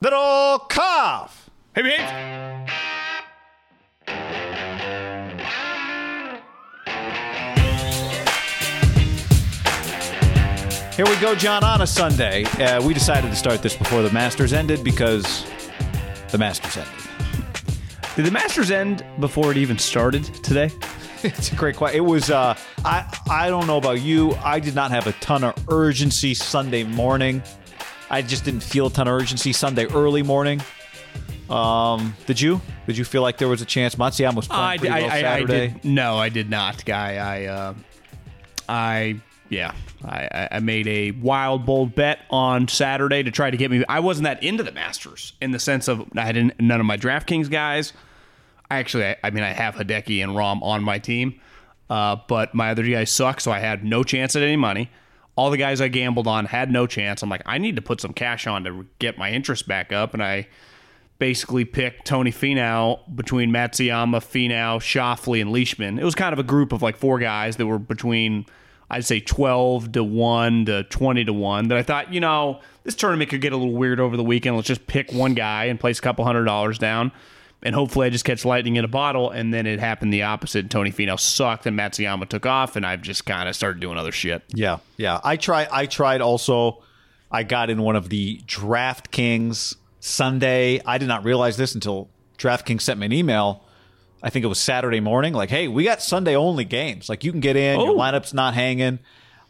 Little cough. Hey, behave. Here we go, John, on a Sunday. Uh, we decided to start this before the Masters ended because the Masters ended. Did the Masters end before it even started today? It's a great question. It was, uh, I, I don't know about you. I did not have a ton of urgency Sunday morning. I just didn't feel a ton of urgency Sunday early morning. Um, did you? Did you feel like there was a chance? Matsuyama was playing I, pretty I, well I, I Saturday. did. No, I did not, guy. I, uh, I, yeah, I, I- I made a wild, bold bet on Saturday to try to get me. I wasn't that into the Masters in the sense of I had none of my DraftKings guys. I actually, I, I mean, I have Hideki and Rahm on my team, uh, but my other guys suck, so I had no chance at any money. All the guys I gambled on had no chance. I'm like, I need to put some cash on to get my interest back up, and I basically picked Tony Finau between Matsuyama, Finau, Schauffele, and Leishman. It was kind of a group of like four guys that were between, I'd say, 12 to 1 to 20 to 1. That I thought, you know, this tournament could get a little weird over the weekend. Let's just pick one guy and place a couple hundred dollars down. And hopefully I just catch lightning in a bottle. And then it happened the opposite. Tony Finau sucked and Matsuyama took off. And I've just kind of started doing other shit. Yeah, yeah. I try. I tried also. I got in one of the DraftKings Sunday. I did not realize this until DraftKings sent me an email. I think it was Saturday morning. Like, hey, we got Sunday only games. Like, you can get in. Your Oh. lineup's not hanging.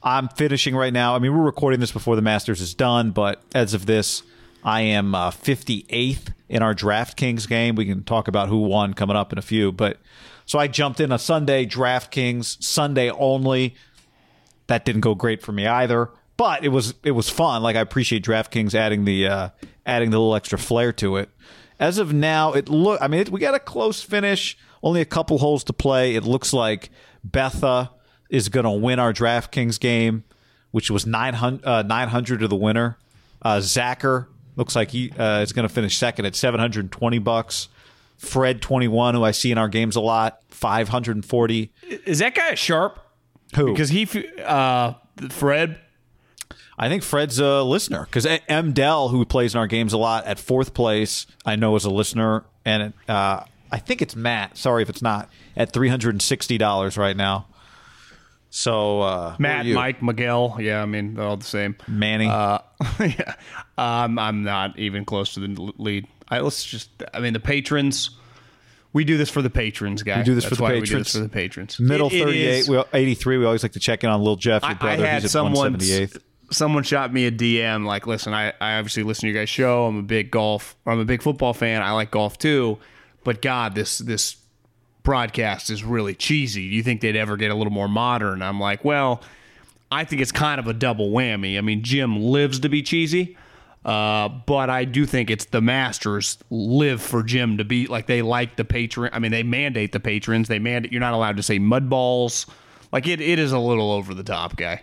I'm finishing right now. I mean, we're recording this before the Masters is done, but as of this, I am uh, 58th in our DraftKings game. We can talk about who won coming up in a few. But so I jumped in a Sunday DraftKings Sunday only. That didn't go great for me either, but it was it was fun. Like I appreciate DraftKings adding the uh, adding the little extra flair to it. As of now, it look. I mean, it, we got a close finish. Only a couple holes to play. It looks like Betha is going to win our DraftKings game, which was 900, uh, 900 to the winner. Uh, Zacher looks like he uh, is going to finish second at 720 bucks. Fred 21, who I see in our games a lot, 540. Is that guy a sharp? Who? Because he, uh, Fred. I think Fred's a listener because M. Dell, who plays in our games a lot, at fourth place, I know is a listener, and uh, I think it's Matt. Sorry if it's not at three hundred and sixty dollars right now. So uh, Matt, you? Mike, Miguel. Yeah, I mean, they're all the same. Manny. Uh, yeah, um, I'm not even close to the lead. I, let's just, I mean, the patrons. We do this for the patrons, guys. We do this That's for the why We do patrons. this for the patrons. Middle It- it thirty eight, we, eighty three. We always like to check in on little Jeff, your I, I brother. had He's someone seventy eighth. someone shot me a DM like, listen, I, I obviously listen to your guys' show. I'm a big golf, or I'm a big football fan. I like golf too, but God, this this broadcast is really cheesy. Do you think they'd ever get a little more modern? I'm like, well, I think it's kind of a double whammy. I mean, Jim lives to be cheesy. Uh, but I do think it's the masters live for Jim to be like they like the patron. I mean, they mandate the patrons. They mandate you're not allowed to say mud balls. Like it, it is a little over the top, guy.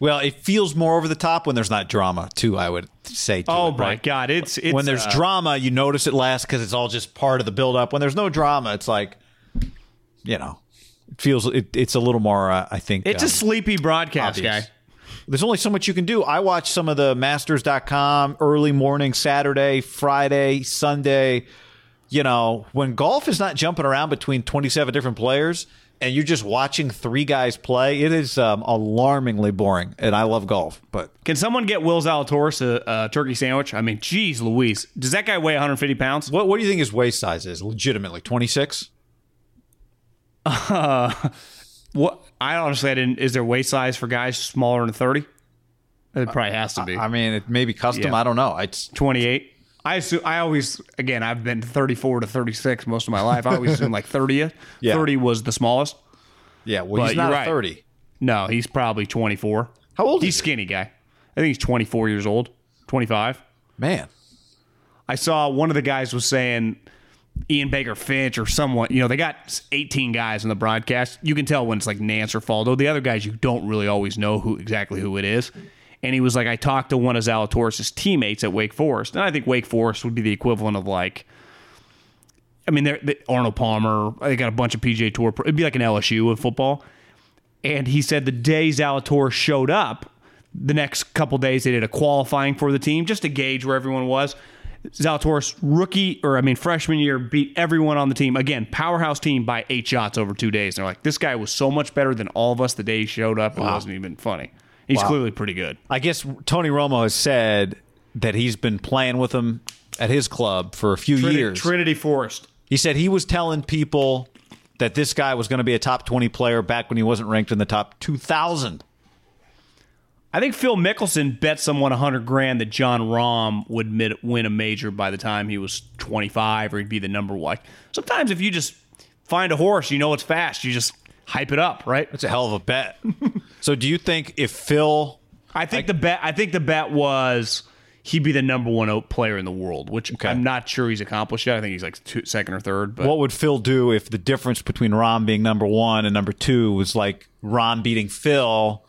Well, it feels more over the top when there's not drama, too. I would say. To Oh it, my right? God! It's, it's when there's uh, drama, you notice it last because it's all just part of the build up. When there's no drama, it's like, you know, it feels it, it's a little more. Uh, I think It's um, a sleepy broadcast, obvious. guy. There's only so much you can do. I watch some of the Masters.com early morning, Saturday, Friday, Sunday. You know, when golf is not jumping around between 27 different players and you're just watching three guys play, it is um, alarmingly boring. And I love golf, but Can someone get Will Zalatoris a, a turkey sandwich? I mean, geez, Louise, does that guy weigh 150 pounds? what what do you think his waist size is? Legitimately, 26. Uh, what? I honestly, I didn't. Is there waist size for guys smaller than 30? It probably has to be. I mean, it may be custom. Yeah. I don't know. It's 28. I assume, I always again I've been 34 to 36 most of my life. I always assume like 30th. Yeah. 30 was the smallest. yeah. Well, But he's not you're right. 30. No, he's probably 24. How old He's is he? skinny guy. I think he's 24 years old. 25. Man, I saw one of the guys was saying Ian Baker Finch or someone, you know, they got 18 guys in the broadcast. You can tell when it's like Nance or Faldo. The other guys, you don't really always know who exactly who it is. And he was like, I talked to one of Zalatoris' teammates at Wake Forest. And I think Wake Forest would be the equivalent of like, I mean, they're, they, Arnold Palmer, they got a bunch of PGA Tour. It'd be like an LSU of football. And he said the day Zalatoris showed up, the next couple days they did a qualifying for the team just to gauge where everyone was. Zalatoris rookie or I mean freshman year beat everyone on the team again powerhouse team by eight shots over two days. they're like this guy was so much better than all of us the day he showed up. It wasn't even funny. He's clearly pretty good. I guess Tony Romo has said that he's been playing with him at his club for a few years. Trinity Forest. He said he was telling people that this guy was going to be a top 20 player back when he wasn't ranked in the top 2,000. I think Phil Mickelson bet someone a hundred grand that Jon Rahm would mid- win a major by the time he was twenty five, or he'd be the number one. Sometimes if you just find a horse, you know it's fast. You just hype it up, right? That's a hell of a bet. so do you think if Phil I think the bet. I think the bet was he'd be the number one player in the world, which Okay. I'm not sure he's accomplished yet. I think he's like two, second or third. But what would Phil do if the difference between Rahm being number 1 and number 2 was like Rahm beating Phil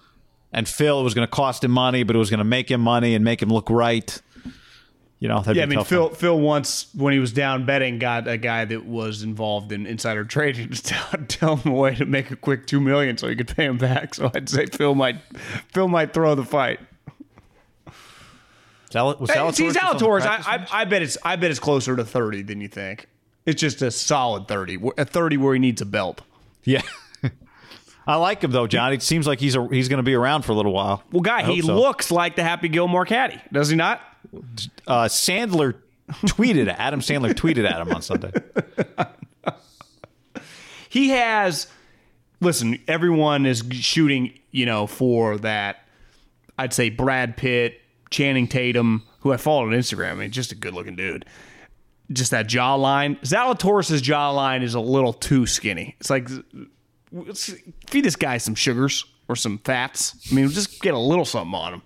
and Phil was going to cost him money but it was going to make him money and make him look right? You know, yeah, I mean. Phil. Phil once when he was down betting got a guy that was involved in insider trading to tell, tell him a way to make a quick two million so he could pay him back. So I'd say Phil might Phil might throw the fight. Sal- was Hey, see, just on the Zalatoris, practice I. I, I bet it's I bet it's closer to thirty than you think. It's just a solid thirty, a thirty where he needs a belt. Yeah. I like him though, John. It seems like he's a, he's going to be around for a little while. Well, guy, he so. looks like the Happy Gilmore caddy, does he not? Uh, Sandler tweeted Adam Sandler tweeted at him on Sunday. He has. Listen, everyone is shooting, you know, for that. I'd say Brad Pitt, Channing Tatum, who I follow on Instagram. I mean, just a good-looking dude. Just that jawline. Zalatoris' jawline is a little too skinny. It's like let's feed this guy some sugars or some fats. I mean, just get a little something on him.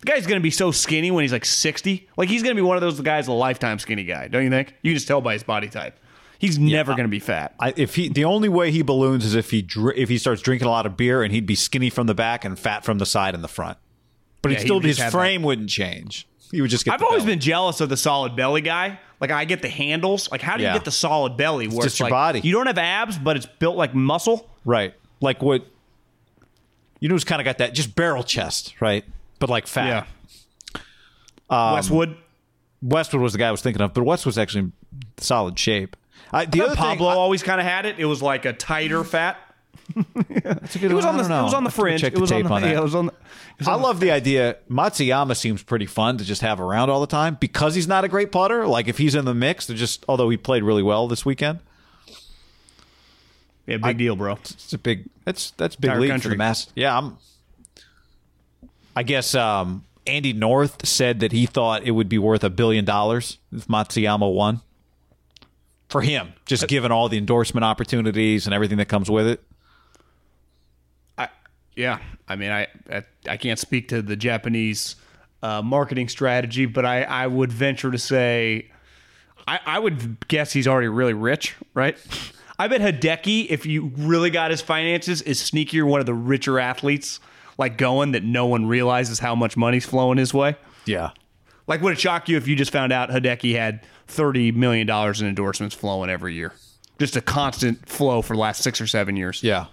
The guy's going to be so skinny when he's like 60. Like, he's going to be one of those guys, a lifetime skinny guy, don't you think? You can just tell by his body type. He's never going to be fat. I, if he the only way he balloons is if he dr- if he starts drinking a lot of beer and he'd be skinny from the back and fat from the side and the front. But Yeah, he'd he still his frame wouldn't change. He would just get. I've always belly. been jealous of the solid belly guy. Like, I get the handles. Like, how do you Yeah. get the solid belly where just it's your like, body. You don't have abs, but it's built like muscle? right, like what you know, who's kind of got that just barrel chest, right? But like fat. Um, Westwood. Westwood was the guy I was thinking of, but Westwood was actually in solid shape. I, the other thing, Pablo I- always kind of had it. It was like a tighter fat. That's a good It was one. on the. don't It was on the I'll have to fringe. Check it the was on tape the. on that. Yeah, it was on. The, it was I on love the idea. Matsuyama seems pretty fun to just have around all the time because he's not a great putter. Like if he's in the mix, they're just although he played really well this weekend. Yeah, big deal, bro. It's a big that's that's big Entire league for country. the mass. Yeah, I'm. I guess um, Andy North said that he thought it would be worth a billion dollars if Matsuyama won. For him, just given all the endorsement opportunities and everything that comes with it. Yeah, I mean, I, I I can't speak to the Japanese uh, marketing strategy, but I I would venture to say, I I would guess he's already really rich, right? I bet Hideki, if you really got his finances, is sneakier one of the richer athletes like going that no one realizes how much money's flowing his way. Yeah, Like, would it shock you if you just found out Hideki had thirty million dollars in endorsements flowing every year? Just a constant flow for the last six or seven years. yeah.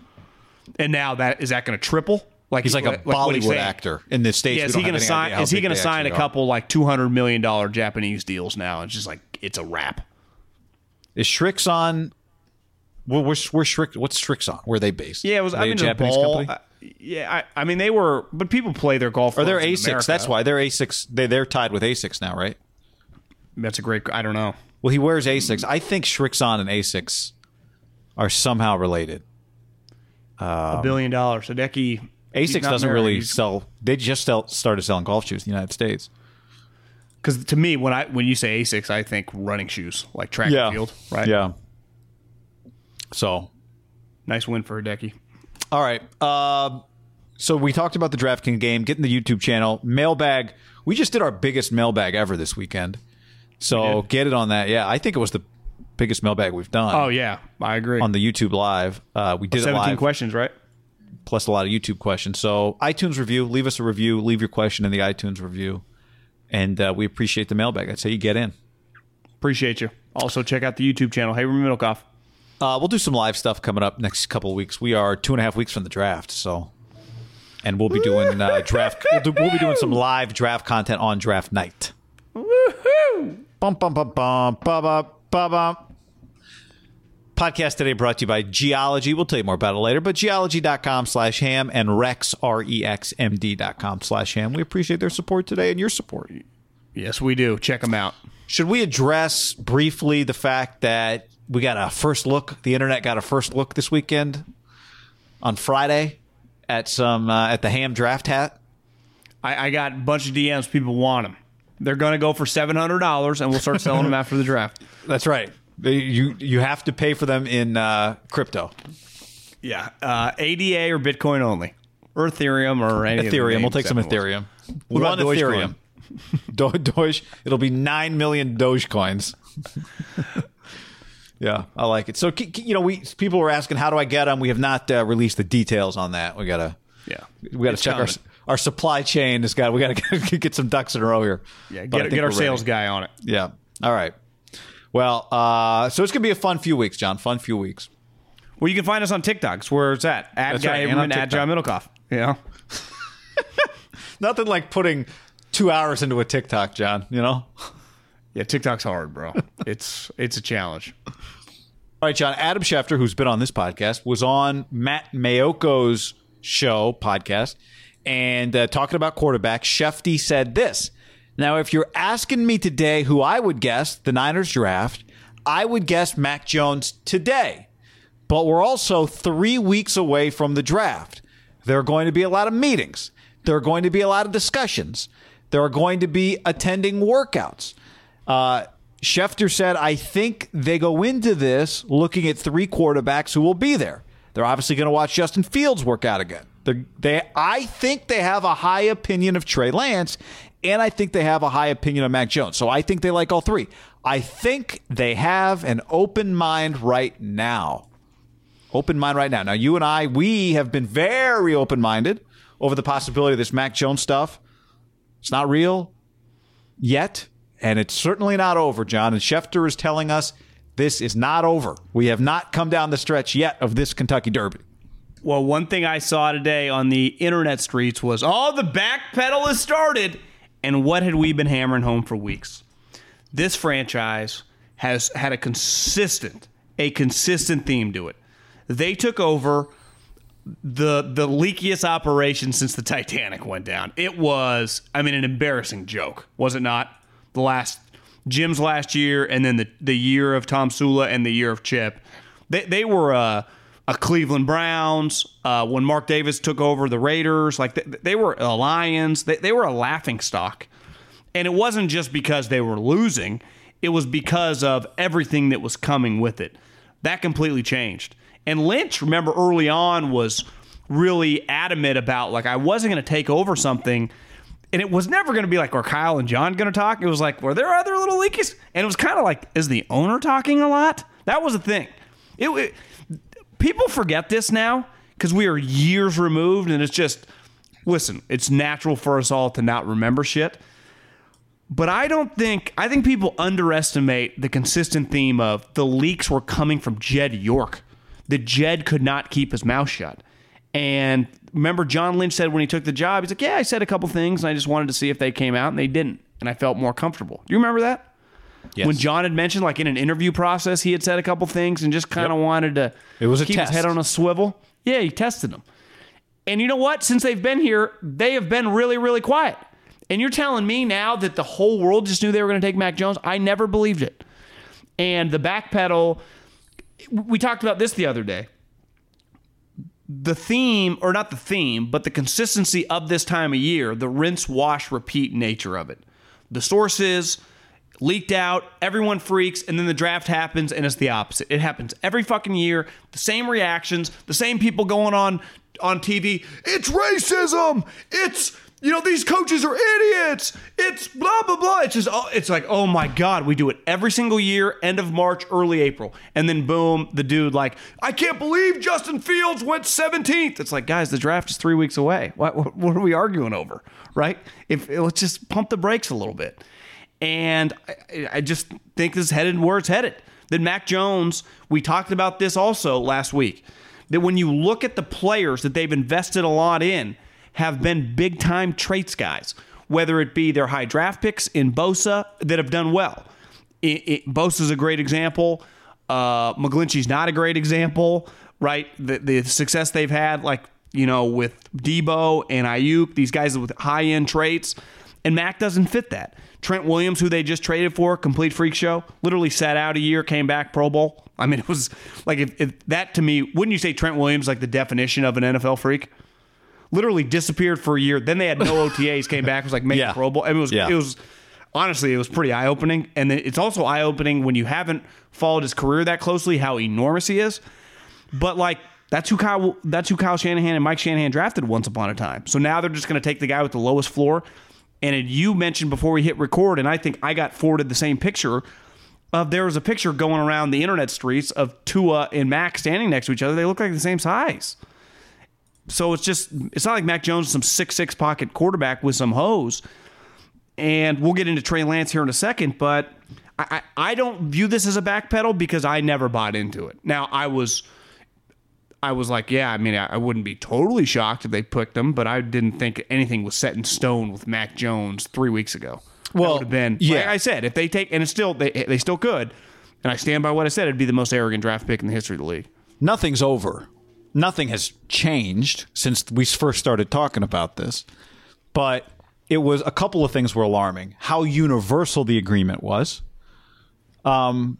And now that is that going to triple? Like He's like a he's Bollywood actor in the states. Yeah, is he going to sign? Is he going to sign a actually are. couple like two hundred million dollar Japanese deals now? It's just like it's a wrap. Is Srixon on? Well, where's, where's Srixon? What's Srixon on? Where are they based? Yeah, it was. Are I mean, Japanese ball. company? uh, yeah, I, I mean they were, but people play their golf. Or they're clubs Asics. That's why they're Asics. They they're tied with Asics now, right? That's a great. I don't know. Well, he wears Asics. I think Srixon and Asics are somehow related. A billion dollars. Hideki. Asics doesn't married. really sell. They just sell, started selling golf shoes in the United States. Because to me, when I when you say Asics, I think running shoes, like track and field, right? Yeah. So, Nice win for Hideki. all right. Um, so we talked about the DraftKings game, getting the YouTube channel, mailbag. We just did our biggest mailbag ever this weekend. So get it on that. Yeah, I think it was the biggest mailbag we've done. Oh yeah, I agree. on the YouTube live. Uh, we did it Seventeen live, questions, right? plus a lot of YouTube questions. So iTunes review, leave us a review, leave your question in the iTunes review, and uh, we appreciate the mailbag. That's how you get in. Appreciate you. Also, check out the YouTube channel, Hey Middlekauff. Uh, we'll do some live stuff coming up next couple of weeks. We are two and a half weeks from the draft, so and we'll be doing uh, draft. We'll, do, we'll be doing some live draft content on draft night. Woohoo! Bum bum bum bum bum bum bum. Podcast today brought to you by Geologie. We'll tell you more about it later, but geologie.com slash ham and rex, R-E-X-M-D dot com slash ham. We appreciate their support today and your support. Yes, we do. Check them out. Should we address briefly the fact that we got a first look? The internet got a first look this weekend on Friday at some uh, at the Ham Draft Hat. I, I got a bunch of DMs. People want them. They're going to go for seven hundred dollars, and we'll start selling them after the draft. That's right. They, you you have to pay for them in uh, crypto. Yeah, uh, ADA or Bitcoin only, or Ethereum or any Ethereum. We'll take some. Ethereum. What about Ethereum. Do- Doge. It'll be nine million Doge coins. yeah, I like it. So you know, we people were asking, how do I get them? We have not uh, released the details on that. We gotta. Yeah, We got to It's check coming. our supply chain. Has got we got to get some ducks in a row here. Yeah, get, get our sales ready. guy on it. Yeah. All right. Well, uh, so it's gonna be a fun few weeks, John. Fun few weeks. Well, you can find us on TikTok. It's where it's at. At That's Guy right, and on at John Middlekauff. Yeah. Nothing like putting two hours into a TikTok, John. You know. Yeah, TikTok's hard, bro. it's it's a challenge. All right, John. Adam Schefter, who's been on this podcast, was on Matt Maiocco's show podcast and uh, talking about quarterback, Shefty said this. Now, if you're asking me today who I would guess the Niners draft, I would guess Mac Jones today. But we're also three weeks away from the draft. There are going to be a lot of meetings. There are going to be a lot of discussions. There are going to be attending workouts. Uh, Schefter said, I think they go into this looking at three quarterbacks who will be there. They're obviously going to watch Justin Fields work out again. They, I think they have a high opinion of Trey Lance, and I think they have a high opinion of Mac Jones. So I think they like all three. I think they have an open mind right now. Open mind right now. Now, you and I, we have been very open minded over the possibility of this Mac Jones stuff. It's not real yet, and it's certainly not over, John. And Schefter is telling us this is not over. We have not come down the stretch yet of this Kentucky Derby. Well, one thing I saw today on the internet streets was all oh, the back pedal has started. And what had we been hammering home for weeks? This franchise has had a consistent, a consistent theme to it. They took over the the leakiest operation since the Titanic went down. It was, I mean, an embarrassing joke, was it not? The last Jim's last year, and then the the year of Tomsula and the year of Chip. They they were a, a Cleveland Browns uh, when Mark Davis took over the Raiders. Like they, they were a Lions. They, they were a laughing stock, and it wasn't just because they were losing. It was because of everything that was coming with it. That completely changed. And Lynch, remember early on, was really adamant about like I wasn't going to take over something. And it was never going to be like, are Kyle and John going to talk? It was like, were there other little leakies? And it was kind of like, is the owner talking a lot? That was the thing. It, it people forget this now because we are years removed, and it's just listen. It's natural for us all to not remember shit. But I don't think I think people underestimate the consistent theme of the leaks were coming from Jed York that Jed could not keep his mouth shut. And remember, John Lynch said when he took the job, he's like, Yeah, I said a couple things and I just wanted to see if they came out, and they didn't. And I felt more comfortable. Do you remember that? Yes. When John had mentioned, like in an interview process, he had said a couple things and just kind of yep. wanted to it was a keep test. his head on a swivel. Yeah, he tested them. And you know what? Since they've been here, they have been really, really quiet. And you're telling me now that the whole world just knew they were going to take Mac Jones? I never believed it. And the backpedal we talked about this the other day. The theme, or not the theme, but the consistency of this time of year, the rinse, wash, repeat nature of it. The sources leaked out, everyone freaks, and then the draft happens, and it's the opposite. It happens every fucking year. The same reactions, the same people going on on TV. It's racism. It's you know, these coaches are idiots. It's blah blah blah. It's just oh, it's like, oh my god, we do it every single year, end of March, early April, and then boom, the dude like, I can't believe Justin Fields went 17th. It's like, guys, the draft is three weeks away. What what, what are we arguing over, right? If let's just pump the brakes a little bit, and I, I just think this is headed where it's headed. Then Mac Jones, we talked about this also last week. That when you look at the players that they've invested a lot in have been big time traits guys, whether it be their high draft picks in Bosa that have done well. It, it, Bosa's a great example. Uh, McGlinchey's not a great example, right? The, the success they've had, like, you know, with Debo and Aiyuk, these guys with high end traits. And Mac doesn't fit that. Trent Williams, who they just traded for, complete freak show, literally sat out a year, came back Pro Bowl. I mean, it was like if, if that to me, wouldn't you say Trent Williams like the definition of an NFL freak? literally disappeared for a year. Then they had no OTAs, came back, was like make yeah. Pro Bowl. I mean, it was yeah. it was honestly it was pretty eye opening, and it's also eye opening when you haven't followed his career that closely, how enormous he is. But like that's who Kyle that's who Kyle Shanahan and Mike Shanahan drafted once upon a time. So now they're just going to take the guy with the lowest floor. And you mentioned before we hit record, and I think I got forwarded the same picture of there was a picture going around the internet streets of Tua and Mac standing next to each other. They look like the same size. So it's just it's not like Mac Jones is some six six pocket quarterback with some hose. And we'll get into Trey Lance here in a second, but I, I, I don't view this as a backpedal because I never bought into it. Now I was I was like, yeah, I mean, I, I wouldn't be totally shocked if they picked him, but I didn't think anything was set in stone with Mac Jones three weeks ago. Well, been, yeah. Like I said, if they take, and it's still they they still could, And I stand by what I said. It'd be the most arrogant draft pick in the history of the league. Nothing's over. Nothing has changed since we first started talking about this. But it was a couple of things were alarming. How universal the agreement was. Um,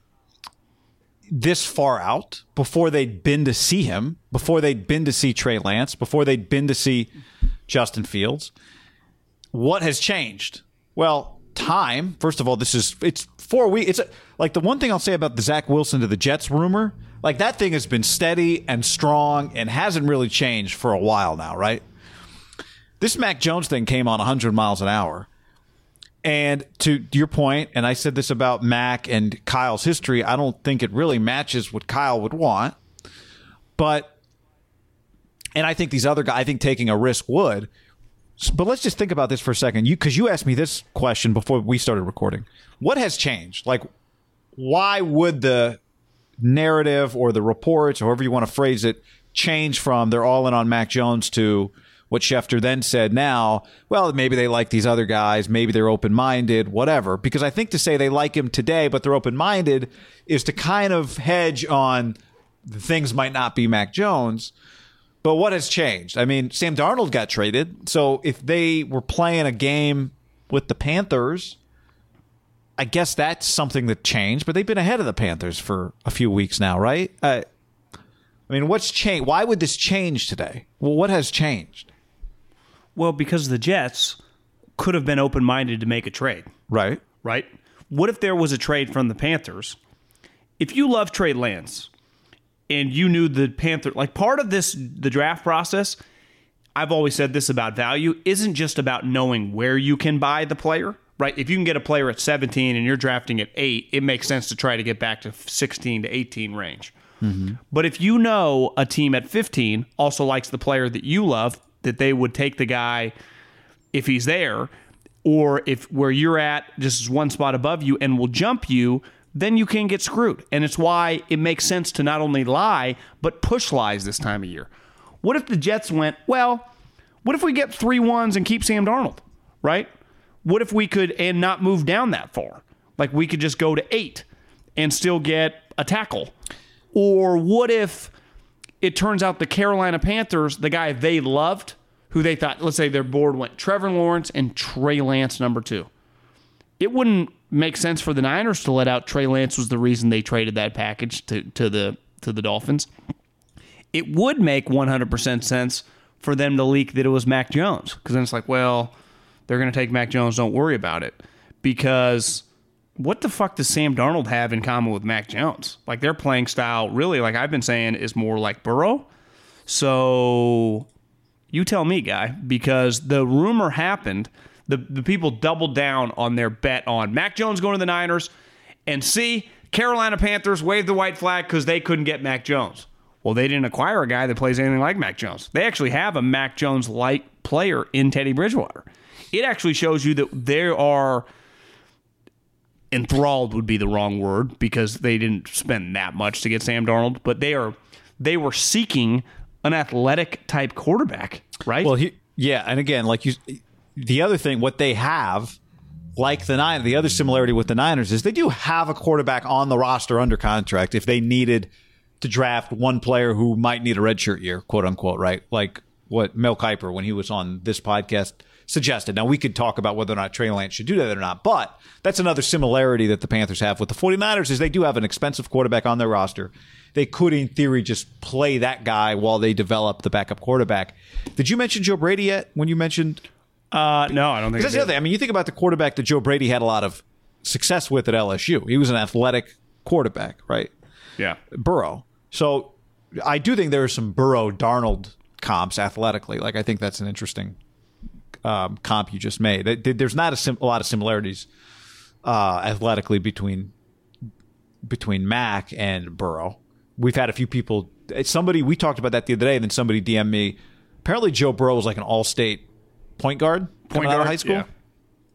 this far out before they'd been to see him, before they'd been to see Trey Lance, before they'd been to see Justin Fields. What has changed? Well, time. First of all, this is it's four weeks. It's a, like the one thing I'll say about the Zach Wilson to the Jets rumor. Like that thing has been steady and strong and hasn't really changed for a while now, right? This Mac Jones thing came on 100 miles an hour. And to your point, and I said this about Mac and Kyle's history, I don't think it really matches what Kyle would want. But, and I think these other guys, I think taking a risk would. But let's just think about this for a second. You, because you asked me this question before we started recording. What has changed? Like, why would the narrative or the reports, or however you want to phrase it, change from they're all in on Mac Jones to what Schefter then said now, well, maybe they like these other guys, maybe they're open minded, whatever. Because I think to say they like him today, but they're open minded is to kind of hedge on things might not be Mac Jones. But what has changed? I mean, Sam Darnold got traded. So if they were playing a game with the Panthers, I guess that's something that changed, but they've been ahead of the Panthers for a few weeks now, right? Uh, I mean, what's changed? Why would this change today? Well, what has changed? Well, because the Jets could have been open minded to make a trade, Right. right? What if there was a trade from the Panthers? If you love Trey Lance and you knew the Panther, like part of this, the draft process, I've always said this about value, isn't just about knowing where you can buy the player, right? If you can get a player at 17 and you're drafting at 8, it makes sense to try to get back to 16 to 18 range. Mm-hmm. But if you know a team at 15 also likes the player that you love, that they would take the guy if he's there, or if where you're at just is one spot above you and will jump you, then you can get screwed. And it's why it makes sense to not only lie, but push lies this time of year. What if the Jets went, well, what if we get three ones and keep Sam Darnold, right? What if we could and not move down that far? Like we could just go to eight and still get a tackle. Or what if it turns out the Carolina Panthers, the guy they loved, who they thought, let's say their board went Trevor Lawrence and Trey Lance number two. It wouldn't make sense for the Niners to let out Trey Lance was the reason they traded that package to, to the to the Dolphins. It would make 100% sense for them to leak that it was Mac Jones because then it's like, well, they're going to take Mac Jones. Don't worry about it because what the fuck does Sam Darnold have in common with Mac Jones? Like their playing style, really, like I've been saying, is more like Burrow. So you tell me, guy, because the rumor happened. The the people doubled down on their bet on Mac Jones going to the Niners, and see Carolina Panthers waved the white flag because they couldn't get Mac Jones. Well, they didn't acquire a guy that plays anything like Mac Jones. They actually have a Mac Jones like player in Teddy Bridgewater. It actually shows you that there are enthralled would be the wrong word because they didn't spend that much to get Sam Darnold, but they are they were seeking an athletic type quarterback, right? Well, he, yeah, and again, like you, the other thing, what they have, like the nine, the other similarity with the Niners is they do have a quarterback on the roster under contract if they needed to draft one player who might need a redshirt year, quote unquote, right? Like what Mel Kiper when he was on this podcast suggested. Now we could talk about whether or not Trey Lance should do that or not, but that's another similarity that the Panthers have with the 49ers is they do have an expensive quarterback on their roster. They could in theory just play that guy while they develop the backup quarterback. Did you mention Joe Brady yet when you mentioned uh, no, I don't think. that's the other thing. I mean, you think about the quarterback that Joe Brady had a lot of success with at LSU. He was an athletic quarterback, right? Yeah, Burrow. So I do think there are some Burrow Darnold comps athletically. Like I think that's an interesting um, comp you just made. There's not a, sim- a lot of similarities uh, athletically between between Mac and Burrow. We've had a few people. Somebody we talked about that the other day, and then somebody DM'd me. Apparently, Joe Burrow was like an all-state point guard coming out of high school. Yeah.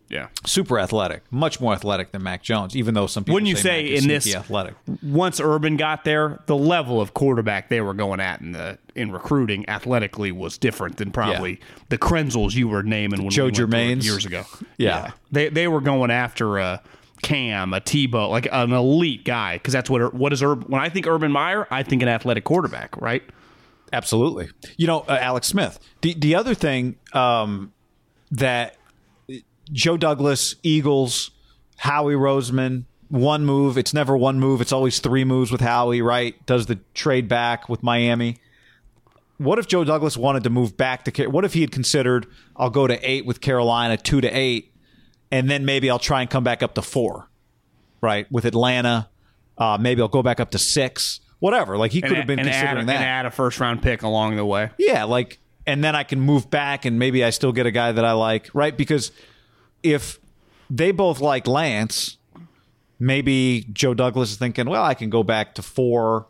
Yeah. Super athletic, much more athletic than Mac Jones. Even though some people Wouldn't you say, say Mac in this athletic. once Urban got there, the level of quarterback they were going at in the in recruiting athletically was different than probably the Krenzels you were naming when Joe we went Germaines? years ago. Yeah. they they were going after a Cam, a Tebow, like an elite guy, because that's what what is Urban. When I think Urban Meyer, I think an athletic quarterback, right? Absolutely. You know, uh, Alex Smith. The the other thing um, that Joe Douglas, Eagles, Howie Roseman, one move. It's never one move. It's always three moves with Howie. Right? Does the trade back with Miami. What if Joe Douglas wanted to move back to? What if he had considered I'll go to eight with Carolina, two to eight, and then maybe I'll try and come back up to four, right? With Atlanta, uh, maybe I'll go back up to six whatever. Like he could have been considering add, that. and add a first round pick along the way. Yeah, like, and then I can move back and maybe I still get a guy that I like, right? Because if they both like Lance, maybe Joe Douglas is thinking, well, I can go back to four.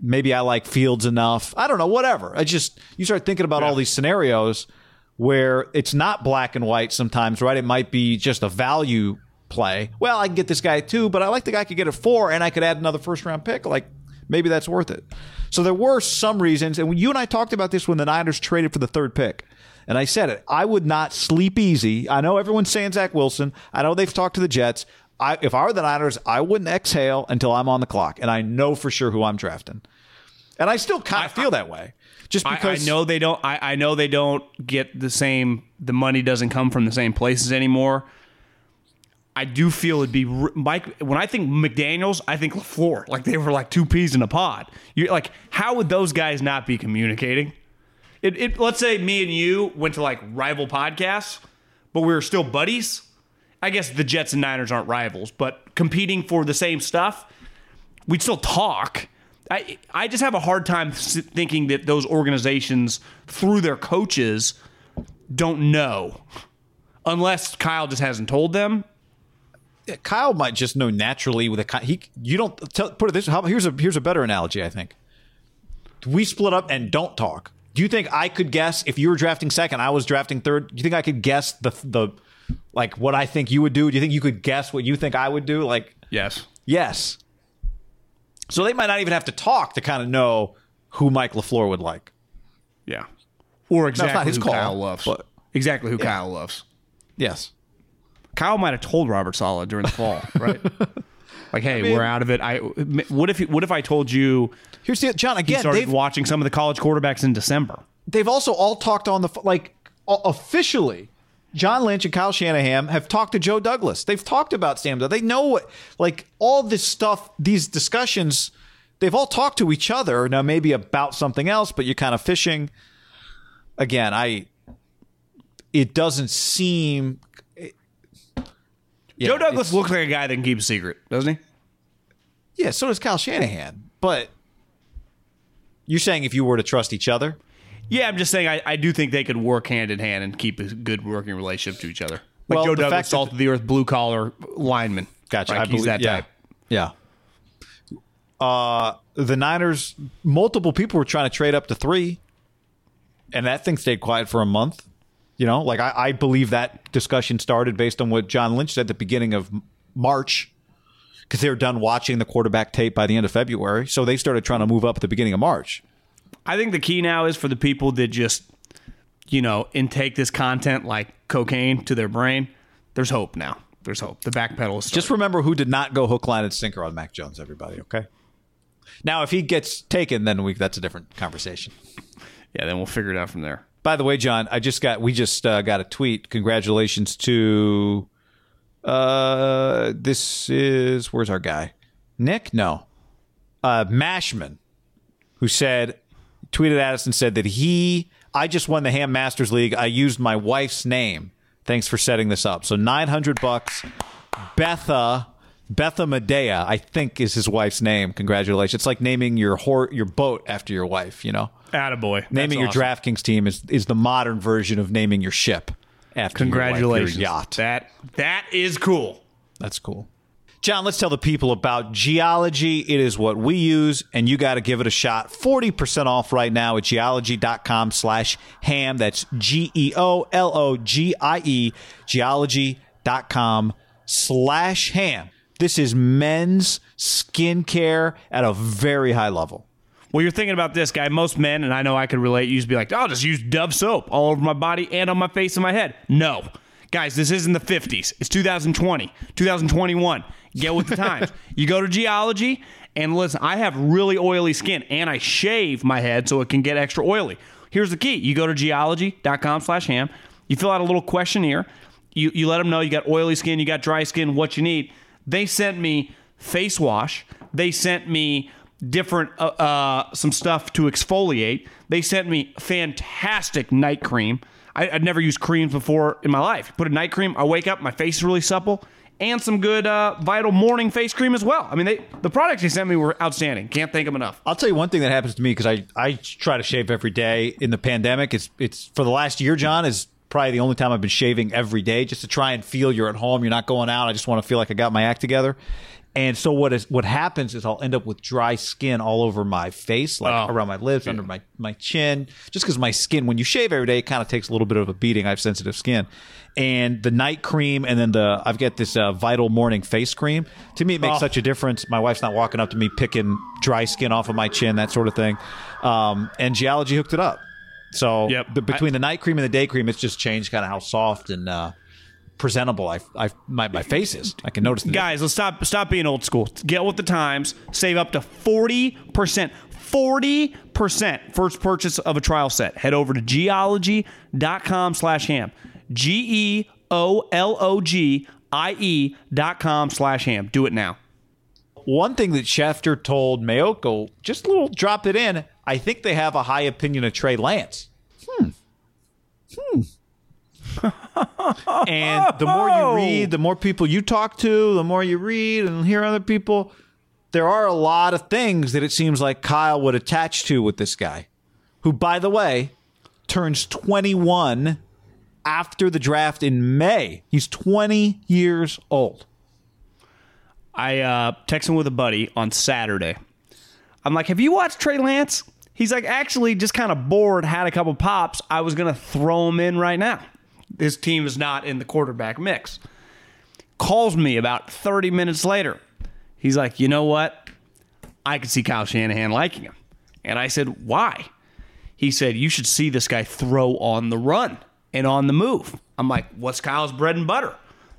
Maybe I like Fields enough. I don't know, whatever. I just, you start thinking about all these scenarios where it's not black and white sometimes, right? It might be just a value play. Well, I can get this guy too, but I like the guy I could get a four and I could add another first round pick. Like, maybe that's worth it. So there were some reasons, and you and I talked about this when the Niners traded for the third pick, and I said it, I would not sleep easy. I know everyone's saying Zach Wilson. I know they've talked to the Jets. I, if I were the Niners, I wouldn't exhale until I'm on the clock, and I know for sure who I'm drafting. And I still kind of feel that way, just I, because I know they don't. I, I know they don't get the same. The money doesn't come from the same places anymore. I do feel it'd be Mike. When I think McDaniel's, I think Lafleur. Like they were like two peas in a pod. You're like, how would those guys not be communicating? It, it. Let's say me and you went to like rival podcasts, but we were still buddies. I guess the Jets and Niners aren't rivals, but competing for the same stuff, we'd still talk. I I just have a hard time thinking that those organizations, through their coaches, don't know, unless Kyle just hasn't told them. Kyle might just know naturally with a he. You don't tell, put it this. How, here's a here's a better analogy. I think we split up and don't talk. Do you think I could guess if you were drafting second, I was drafting third? Do you think I could guess the the like what I think you would do? Do you think you could guess what you think I would do? Like yes, yes. So they might not even have to talk to kind of know who Mike Lafleur would like. Yeah, or exactly not his who call, Kyle loves. but- exactly who Yeah. Kyle loves. Yes. Kyle might have told Robert Saleh during the fall, right? like, hey, mean- we're out of it. I what if what if I told you Here's the John he again. started They've watching some of the college quarterbacks in December? they've also all talked on the like officially. John Lynch and Kyle Shanahan have talked to Joe Douglas. They've talked about Sam. They know what like all this stuff, these discussions. They've all talked to each other now, maybe about something else, but you're kind of fishing. Again, I. It doesn't seem. Yeah, Joe Douglas looks like a guy that can keep a secret, doesn't he? Yeah, so does Kyle Shanahan. But you're saying if you were to trust each other, Yeah, I'm just saying I, I do think they could work hand in hand and keep a good working relationship to each other. Like Well, Joe the Douglas, salt of the earth, blue collar lineman. Gotcha. Like, I he's believe that yeah. type. Yeah. Uh, the Niners, multiple people were trying to trade up to three, and that thing stayed quiet for a month. You know, like I, I believe that discussion started based on what John Lynch said at the beginning of March, because they were done watching the quarterback tape by the end of February. So they started trying to move up at the beginning of March. I think the key now is for the people that just, you know, intake this content like cocaine to their brain. There's hope now. There's hope. The back pedal is Just remember who did not go hook, line, and sinker on Mac Jones, everybody, okay? Now, if he gets taken, then we, that's a different conversation. yeah. Then we'll figure it out from there. By the way, John, I just got we just uh, got a tweet. Congratulations to uh this is where's our guy? Nick? No. Uh Mashman, who said tweeted at us and said that he I just won the Ham Masters League. I used my wife's name. Thanks for setting this up. So 900 bucks. Betha Betha Medea, I think is his wife's name. Congratulations. It's like naming your hor- your boat after your wife, you know. Attaboy. Naming your DraftKings team is is the modern version of naming your ship after your wife, your Congratulations. yacht. That that is cool. That's cool. John, let's tell the people about Geologie. It is what we use, and you got to give it a shot. 40% off right now at geologie.com slash ham. That's G E O L O G I E, geologie.com slash ham. This is men's skincare at a very high level. Well, you're thinking about this guy. Most men, and I know I could relate, used to be like, I'll just use Dove soap all over my body and on my face and my head. No. Guys, this isn't the 50s. It's 2020, 2021. Get with the times. you go to Geologie and listen, I have really oily skin and I shave my head so it can get extra oily. Here's the key. You go to geologie.com slash ham. You fill out a little questionnaire. You, you let them know you got oily skin, you got dry skin, what you need. They sent me face wash. They sent me different uh, uh, some stuff to exfoliate. They sent me fantastic night cream. I, would never used creams before in my life. Put a night cream. I wake up, my face is really supple, and some good uh, Vital morning face cream as well. I mean, they the products they sent me were outstanding. Can't thank them enough. I'll tell you one thing that happens to me because I, I try to shave every day in the pandemic. It's it's for the last year, John is probably the only time I've been shaving every day just to try and feel you're at home, you're not going out. I just want to feel like I got my act together. And so what is what happens is I'll end up with dry skin all over my face, like Oh. around my lips, under my, my chin, just because my skin, when you shave every day, it kind of takes a little bit of a beating. I have sensitive skin. And the night cream, and then the I've got this uh, Vital Morning face cream. To me, it makes Oh. such a difference. My wife's not walking up to me picking dry skin off of my chin, that sort of thing. Um, and Geologie hooked it up. So Yep. between the night cream and the day cream, it's just changed kind of how soft and uh, presentable I, I my, my face is. I can notice the Guys, let's stop stop being old school. Get with the times. Save up to 40%. 40% first purchase of a trial set. Head over to geologie.com slash ham. G E O L O G I E dot com slash ham. Do it now. One thing that Schefter told Maiocco, just a little drop it in. I think they have a high opinion of Trey Lance. Hmm. Hmm. and the more you read, the more people you talk to, the more you read and hear other people, there are a lot of things that it seems like Kyle would attach to with this guy, who, by the way, turns 21 after the draft in May. He's 20 years old. I uh, texting with a buddy on Saturday. I'm like, "Have you watched Trey Lance?" He's like, "Actually, just kind of bored. Had a couple pops. I was gonna throw him in right now. This team is not in the quarterback mix." Calls me about 30 minutes later. He's like, "You know what? I could see Kyle Shanahan liking him." And I said, "Why?" He said, You should see this guy throw on the run and on the move. I'm like, What's Kyle's bread and butter?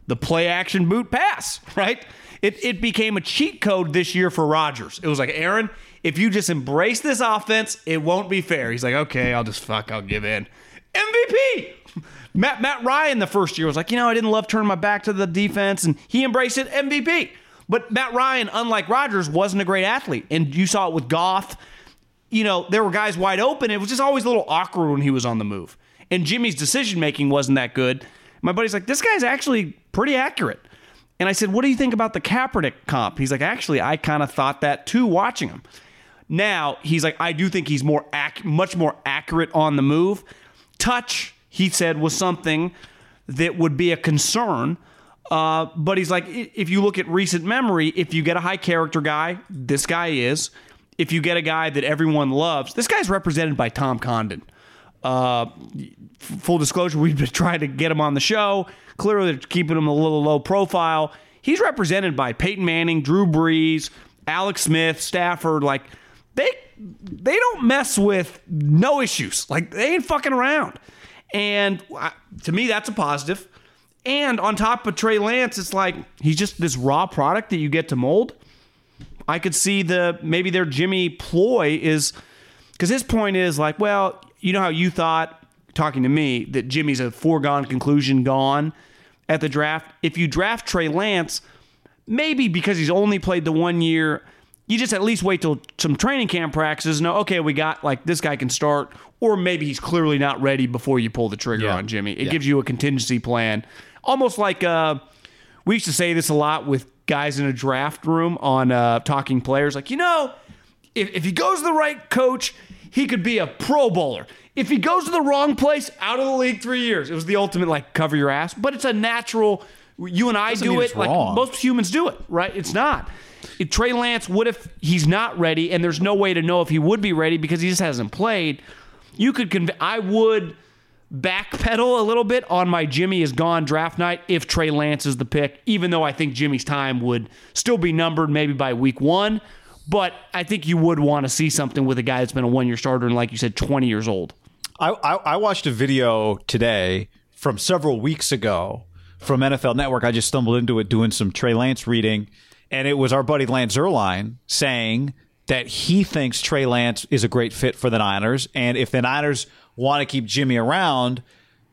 The play action boot pass, right? It, it became a cheat code this year for Rodgers. It was like, Aaron, if you just embrace this offense, it won't be fair. He's like, Okay, I'll just fuck, I'll give in. MVP! Matt, Matt Ryan the first year was like, you know, I didn't love turning my back to the defense, and he embraced it MVP. But Matt Ryan, unlike Rodgers, wasn't a great athlete. And you saw it with Goff you know, there were guys wide open. It was just always a little awkward when he was on the move. And Jimmy's decision making wasn't that good. My buddy's like, this guy's actually pretty accurate. And I said, what do you think about the Kaepernick comp? He's like, actually, I kind of thought that too watching him. Now he's like, I do think he's more ac- much more accurate on the move. Touch, he said, was something that would be a concern. Uh, but he's like, if you look at recent memory, if you get a high character guy, this guy is. If you get a guy that everyone loves, this guy's represented by Tom Condon. Uh, full disclosure, we've been trying to get him on the show. Clearly, they're keeping him a little low profile. He's represented by Peyton Manning, Drew Brees, Alex Smith, Stafford. Like they they don't mess with no issues. Like they ain't fucking around. And to me, that's a positive. And on top of Trey Lance, it's like he's just this raw product that you get to mold. I could see the maybe their Jimmy ploy is because his point is like, well, you know how you thought talking to me that Jimmy's a foregone conclusion gone at the draft. If you draft Trey Lance, maybe because he's only played the one year, you just at least wait till some training camp practices. No, okay, we got like this guy can start, or maybe he's clearly not ready before you pull the trigger Yeah. on Jimmy. It Yeah. gives you a contingency plan, almost like uh, we used to say this a lot with guys in a draft room on uh, talking players. Like you know, if, if he goes to the right coach, he could be a Pro Bowler. If he goes to the wrong place, out of the league three years. It was the ultimate like cover your ass, but it's a natural. You and I Doesn't do it like wrong. most humans do it, right? It's not. If Trey Lance, what if he's not ready, and there's no way to know if he would be ready because he just hasn't played? You could conv- I would backpedal a little bit on my Jimmy is gone draft night if Trey Lance is the pick, even though I think Jimmy's time would still be numbered maybe by week one. But I think you would want to see something with a guy that's been a one year starter and, like you said, 20 years old. I, I, I watched a video today from several weeks ago from NFL Network. I just stumbled into it doing some Trey Lance reading, and it was our buddy Lance Zierlein saying that he thinks Trey Lance is a great fit for the Niners, and if the Niners want to keep Jimmy around,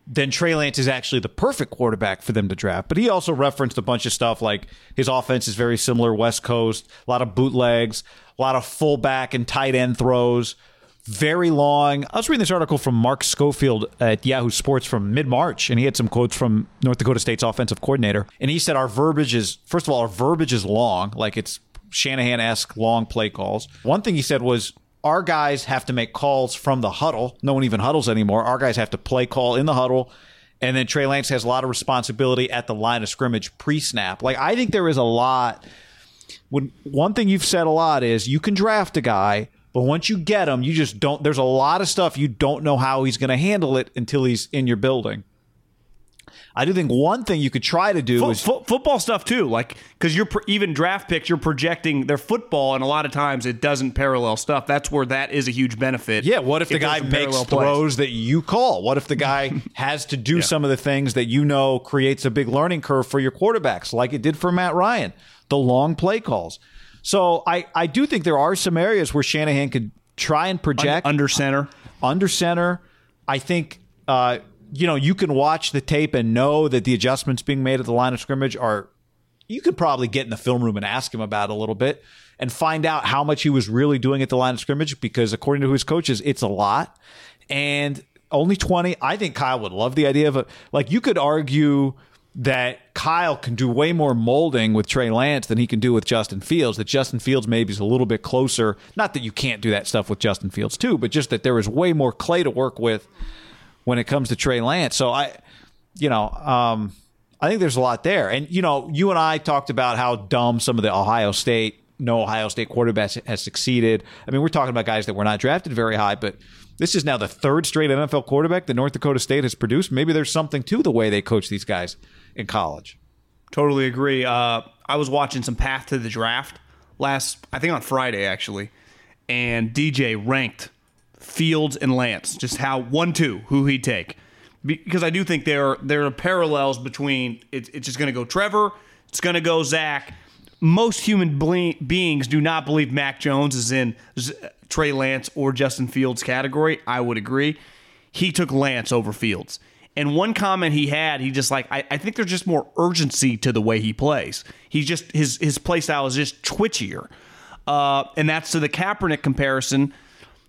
then Trey Lance is actually the perfect quarterback for them to draft. But he also referenced a bunch of stuff like his offense is very similar West Coast, a lot of bootlegs, a lot of fullback and tight end throws, very long. I was reading this article from Mark Schofield at Yahoo Sports from mid March, and he had some quotes from North Dakota State's offensive coordinator. And he said, Our verbiage is, first of all, our verbiage is long, like it's Shanahan esque long play calls. One thing he said was, our guys have to make calls from the huddle. No one even huddles anymore. Our guys have to play call in the huddle. And then Trey Lance has a lot of responsibility at the line of scrimmage pre snap. Like, I think there is a lot. When one thing you've said a lot is you can draft a guy, but once you get him, you just don't. There's a lot of stuff you don't know how he's going to handle it until he's in your building. I do think one thing you could try to do Fo- is fo- football stuff too, like because you're pro- even draft picks, you're projecting their football, and a lot of times it doesn't parallel stuff. That's where that is a huge benefit. Yeah, what if the guy makes throws that you call? What if the guy has to do some of the things that you know creates a big learning curve for your quarterbacks, like it did for Matt Ryan, the long play calls? So I, I do think there are some areas where Shanahan could try and project under center? under center. I think uh, you know you can watch the tape and know that the adjustments being made at the line of scrimmage are. You could probably get in the film room and ask him about a little bit and find out how much he was really doing at the line of scrimmage because according to his coaches, it's a lot. And only 20. I think Kyle would love the idea of a Like you could argue that Kyle can do way more molding with Trey Lance than he can do with Justin Fields. That Justin Fields maybe is a little bit closer. Not that you can't do that stuff with Justin Fields too, but just that there is way more clay to work with when it comes to Trey Lance. So I, you know, um, I think there's a lot there. And you know, you and I talked about how dumb some of the Ohio State, no Ohio State quarterbacks has succeeded. I mean, we're talking about guys that were not drafted very high, but this is now the third straight NFL quarterback that North Dakota State has produced. Maybe there's something to the way they coach these guys in college. Totally agree. Uh, I was watching some Path to the Draft last, I think on Friday actually, and DJ ranked Fields and Lance, just how one two who he'd take, because I do think there are there are parallels between it's it's just going to go Trevor, it's going to go Zach. Most human ble- beings do not believe Mac Jones is in Z- Trey Lance or Justin Fields category. I would agree. He took Lance over Fields. And one comment he had, he just like, I, I think there's just more urgency to the way he plays. He's just his his play style is just twitchier, uh, and that's to the Kaepernick comparison.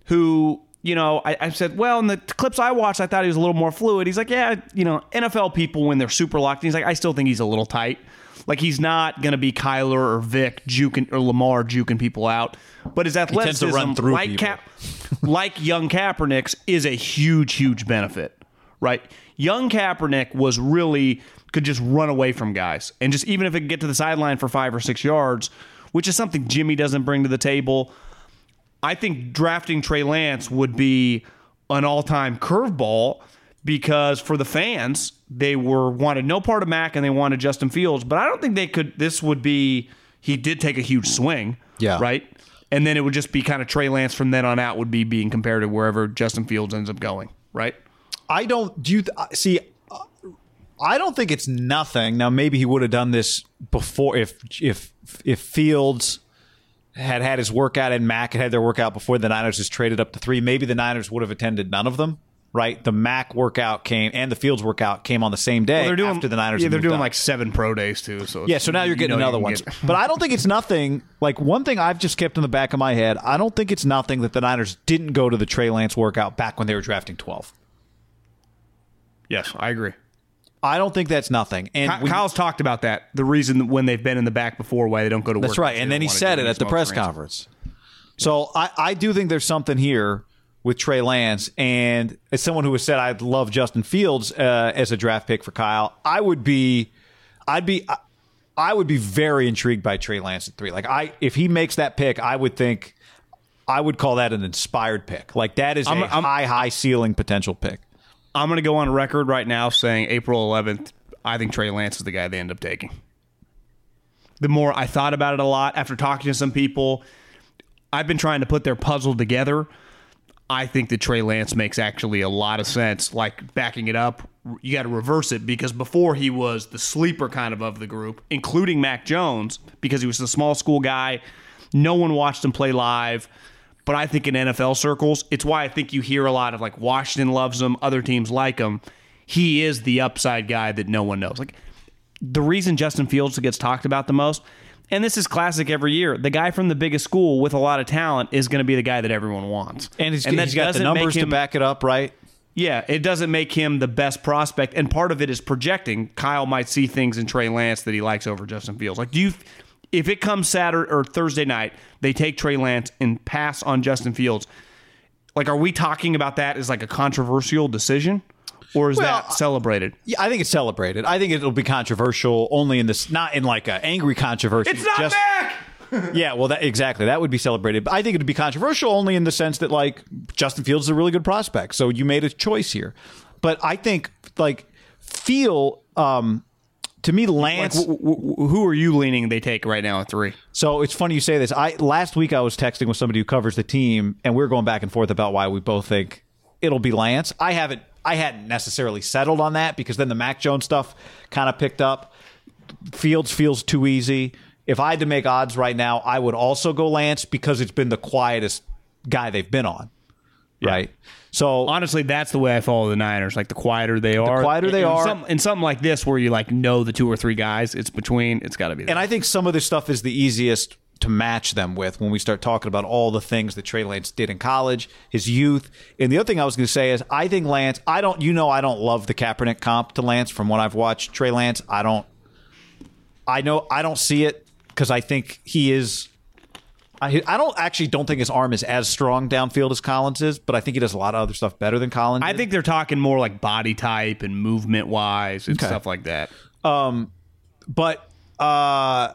Who you know, I, I said, well, in the clips I watched, I thought he was a little more fluid. He's like, yeah, you know, NFL people when they're super locked, he's like, I still think he's a little tight. Like he's not going to be Kyler or Vic juking or Lamar juking people out, but his athleticism, run through like. Cap, like young Kaepernick's, is a huge, huge benefit. Right? Young Kaepernick was really could just run away from guys, and just even if it could get to the sideline for five or six yards, which is something Jimmy doesn't bring to the table. I think drafting Trey Lance would be an all-time curveball because for the fans, they were wanted no part of Mac and they wanted Justin Fields, but I don't think they could this would be he did take a huge swing. Yeah. Right? And then it would just be kind of Trey Lance from then on out would be being compared to wherever Justin Fields ends up going, right? I don't do you th- see. uh, I don't think it's nothing. Now, maybe he would have done this before if if if Fields had had his workout and Mac had had their workout before the Niners just traded up to three. Maybe the Niners would have attended none of them. Right, the Mac workout came and the Fields workout came on the same day they're doing after the Niners. Yeah, they're doing up. like seven pro days too. So Yeah, so now you're you getting know another can one. get- but I don't think it's nothing. Like one thing I've just kept in the back of my head, I don't think it's nothing that the Niners didn't go to the Trey Lance workout back when they were drafting 12. yes, I agree. I don't think that's nothing. And Ky- when- Kyle's talked about that. The reason that when they've been in the back before, why they don't go to work. That's right. And then he said it at the press conference. So I, I do think there's something here with Trey Lance. And as someone who has said I'd love Justin Fields uh, as a draft pick for Kyle, I would be, I'd be, I, would be very intrigued by Trey Lance at three. Like I, if he makes that pick, I would think, I would call that an inspired pick. Like that is a I'm- I'm- high, high ceiling potential pick. I'm going to go on record right now saying April 11th. I think Trey Lance is the guy they end up taking. The more I thought about it a lot after talking to some people, I've been trying to put their puzzle together. I think that Trey Lance makes actually a lot of sense. Like backing it up, you got to reverse it because before he was the sleeper kind of of the group, including Mac Jones, because he was the small school guy. No one watched him play live. But I think in NFL circles, it's why I think you hear a lot of like Washington loves him, other teams like him. He is the upside guy that no one knows. Like the reason Justin Fields gets talked about the most, and this is classic every year, the guy from the biggest school with a lot of talent is going to be the guy that everyone wants. And he's, that he's got the numbers to back it up, right? Yeah, it doesn't make him the best prospect, and part of it is projecting. Kyle might see things in Trey Lance that he likes over Justin Fields. Like, do you, if it comes Saturday or Thursday night, they take Trey Lance and pass on Justin Fields. Like, are we talking about that as like a controversial decision, or is Well, that celebrated? Yeah, I think it's celebrated. I think it'll be controversial only in this, not in like an angry controversy. It's not just- back. Yeah, well, that, exactly. That would be celebrated. But I think it would be controversial only in the sense that, like, Justin Fields is a really good prospect. So you made a choice here. But I think, like, feel, um, to me, Lance. w- w- w- who are you leaning they take right now at three? So it's funny you say this. I last week I was texting with somebody who covers the team, and we are going back and forth about why we both think it'll be Lance. I haven't. I hadn't necessarily settled on that because then the Mac Jones stuff kind of picked up. Fields feels too easy. If I had to make odds right now, I would also go Lance because it's been the quietest guy they've been on. Right. So Honestly, that's the way I follow the Niners. Like the quieter they are, the quieter they in are. some- in something like this where you like know the two or three guys, it's between. It's got to be. And I think some of this stuff is the easiest to match them with when we start talking about all the things that Trey Lance did in college, his youth. And the other thing I was going to say is I think Lance, I don't, you know, I don't love the Kaepernick comp to Lance from what I've watched. Trey Lance, I don't, I know, I don't see it because I think he is. I, I don't actually don't think his arm is as strong downfield as Colin's is, but I think he does a lot of other stuff better than Colin's. I did. think they're talking more like body type and movement wise and stuff like that. but uh,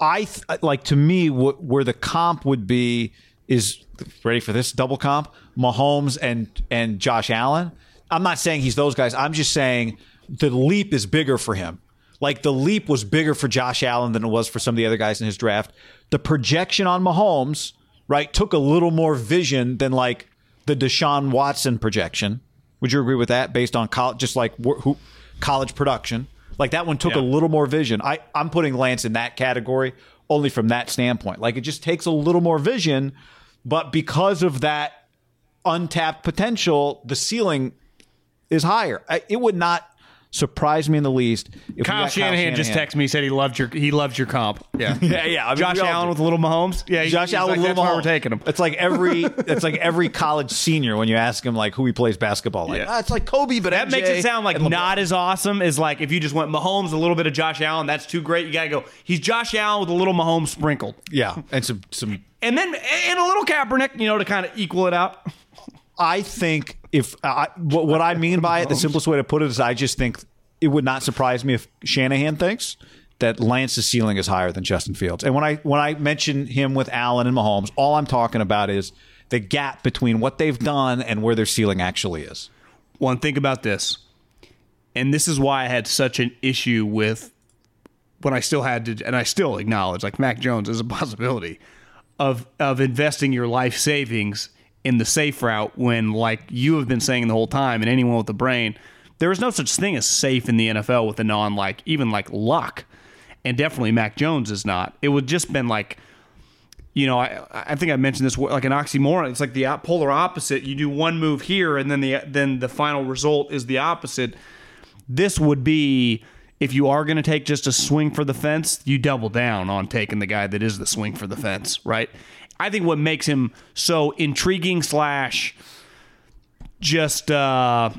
I th- like to me wh- where the comp would be is ready for this double comp Mahomes and and Josh Allen. I'm not saying he's those guys. I'm just saying the leap is bigger for him. Like the leap was bigger for Josh Allen than it was for some of the other guys in his draft. The projection on Mahomes, right, took a little more vision than like the Deshaun Watson projection. Would you agree with that based on college, just like who, college production? Like that one took a little more vision. I, I'm putting Lance in that category only from that standpoint. Like it just takes a little more vision, but because of that untapped potential, the ceiling is higher. I, it would not surprise me in the least if we Kyle got Shanahan, just texted me said he loved your he loved your comp. Yeah, Yeah, yeah. I mean, Josh we all Allen do. with little Mahomes. Yeah, he- Josh he's Allen, like, Little Mahomes. we're taking him. It's like every it's like every college senior when you ask him like who he plays basketball. Like Yeah. ah, it's like Kobe, but That MJ makes it sound like not as awesome as like if you just went Mahomes a little bit of Josh Allen. That's too great. You gotta go. He's Josh Allen with a little Mahomes sprinkled, Yeah, and some some. and then and a little Kaepernick, you know, to kind of equal it out. I think if I, what, what I mean by it, the simplest way to put it is, I just think it would not surprise me if Shanahan thinks that Lance's ceiling is higher than Justin Fields. And when I when I mention him with Allen and Mahomes, all I'm talking about is the gap between what they've done and where their ceiling actually is. One think about this, and this is why I had such an issue with when I still had to, and I still acknowledge like Mac Jones is a possibility of of investing your life savings in the safe route when like you have been saying the whole time, and anyone with a brain, there is no such thing as safe in the NFL with a non like even like luck, and definitely Mac Jones is not. It would just been like you know, I I think I mentioned this like an oxymoron. It's like the polar opposite. You do one move here, and then the then the final result is the opposite. This would be if you are going to take just a swing for the fence, you double down on taking the guy that is the swing for the fence, right? I think what makes him so intriguing slash just uh,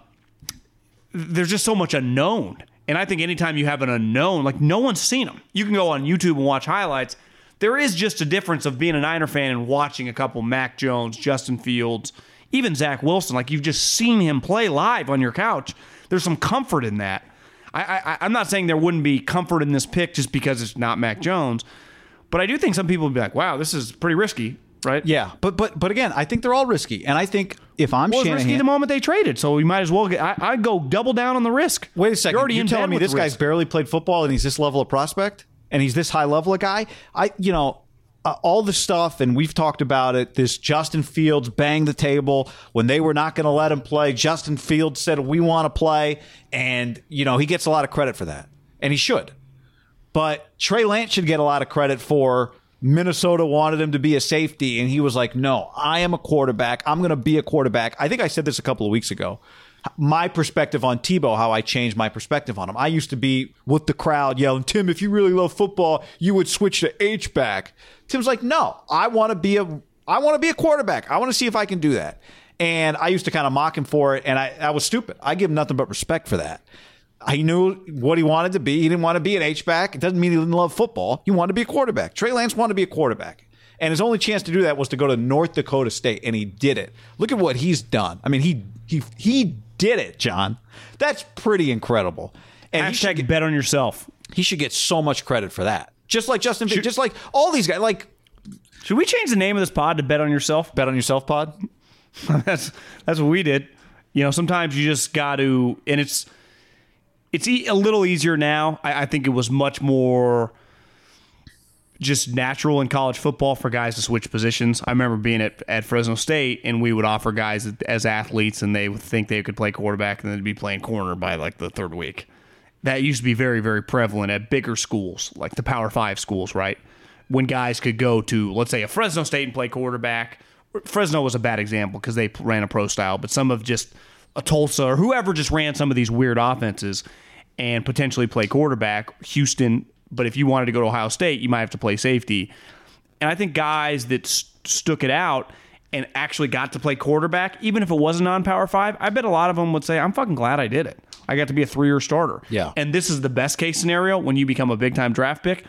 there's just so much unknown. And I think anytime you have an unknown, like no one's seen him. You can go on YouTube and watch highlights. There is just a difference of being a Niner fan and watching a couple Mac Jones, Justin Fields, even Zach Wilson. Like you've just seen him play live on your couch. There's some comfort in that. I, I, I'm not saying there wouldn't be comfort in this pick just because it's not Mac Jones, but I do think some people would be like, "Wow, this is pretty risky." Right? Yeah, but but but again, I think they're all risky, and I think if I'm Well, Shanahan, risky the moment they traded, so we might as well get. I, I'd go double down on the risk. Wait a second. You're already You're telling me this guy's risk. barely played football and he's this level of prospect and he's this high level of guy? I, you know, uh, all the stuff, and we've talked about it. This Justin Fields banged the table when they were not going to let him play. Justin Fields said, "We want to play," and you know he gets a lot of credit for that, and he should. But Trey Lance should get a lot of credit for Minnesota wanted him to be a safety, and he was like, "No, I am a quarterback. I'm going to be a quarterback." I think I said this a couple of weeks ago. My perspective on Tebow, how I changed my perspective on him. I used to be with the crowd yelling, "Tim, if you really love football, you would switch to H back." Tim's like, "No, I want to be a, I want to be a quarterback. I want to see if I can do that." And I used to kind of mock him for it, and I, I was stupid. I give him nothing but respect for that. He knew what he wanted to be. He didn't want to be an H back. It doesn't mean he didn't love football. He wanted to be a quarterback. Trey Lance wanted to be a quarterback. And his only chance to do that was to go to North Dakota State, and he did it. Look at what he's done. I mean, he he he did it, John. That's pretty incredible. And should, Hashtag get, bet on yourself. he should get so much credit for that. Just like Justin, Fields, just like all these guys. Like Should we change the name of this pod to bet on yourself? bet on yourself, pod. that's that's what we did. You know, sometimes you just got to, and it's it's a little easier now. I, I think it was much more just natural in college football for guys to switch positions. I remember being at, at Fresno State, and we would offer guys as athletes, and they would think they could play quarterback, and then be playing corner by like the third week. That used to be very, very prevalent at bigger schools, like the Power Five schools, right? When guys could go to, let's say, a Fresno State and play quarterback. Fresno was a bad example because they ran a pro style, but some of just a Tulsa or whoever just ran some of these weird offenses and potentially play quarterback. Houston, but if you wanted to go to Ohio State, you might have to play safety. And I think guys that st- stuck it out and actually got to play quarterback, even if it wasn't on Power Five, I bet a lot of them would say, "I'm fucking glad I did it. I got to be a three-year starter." Yeah. And this is the best case scenario when you become a big-time draft pick.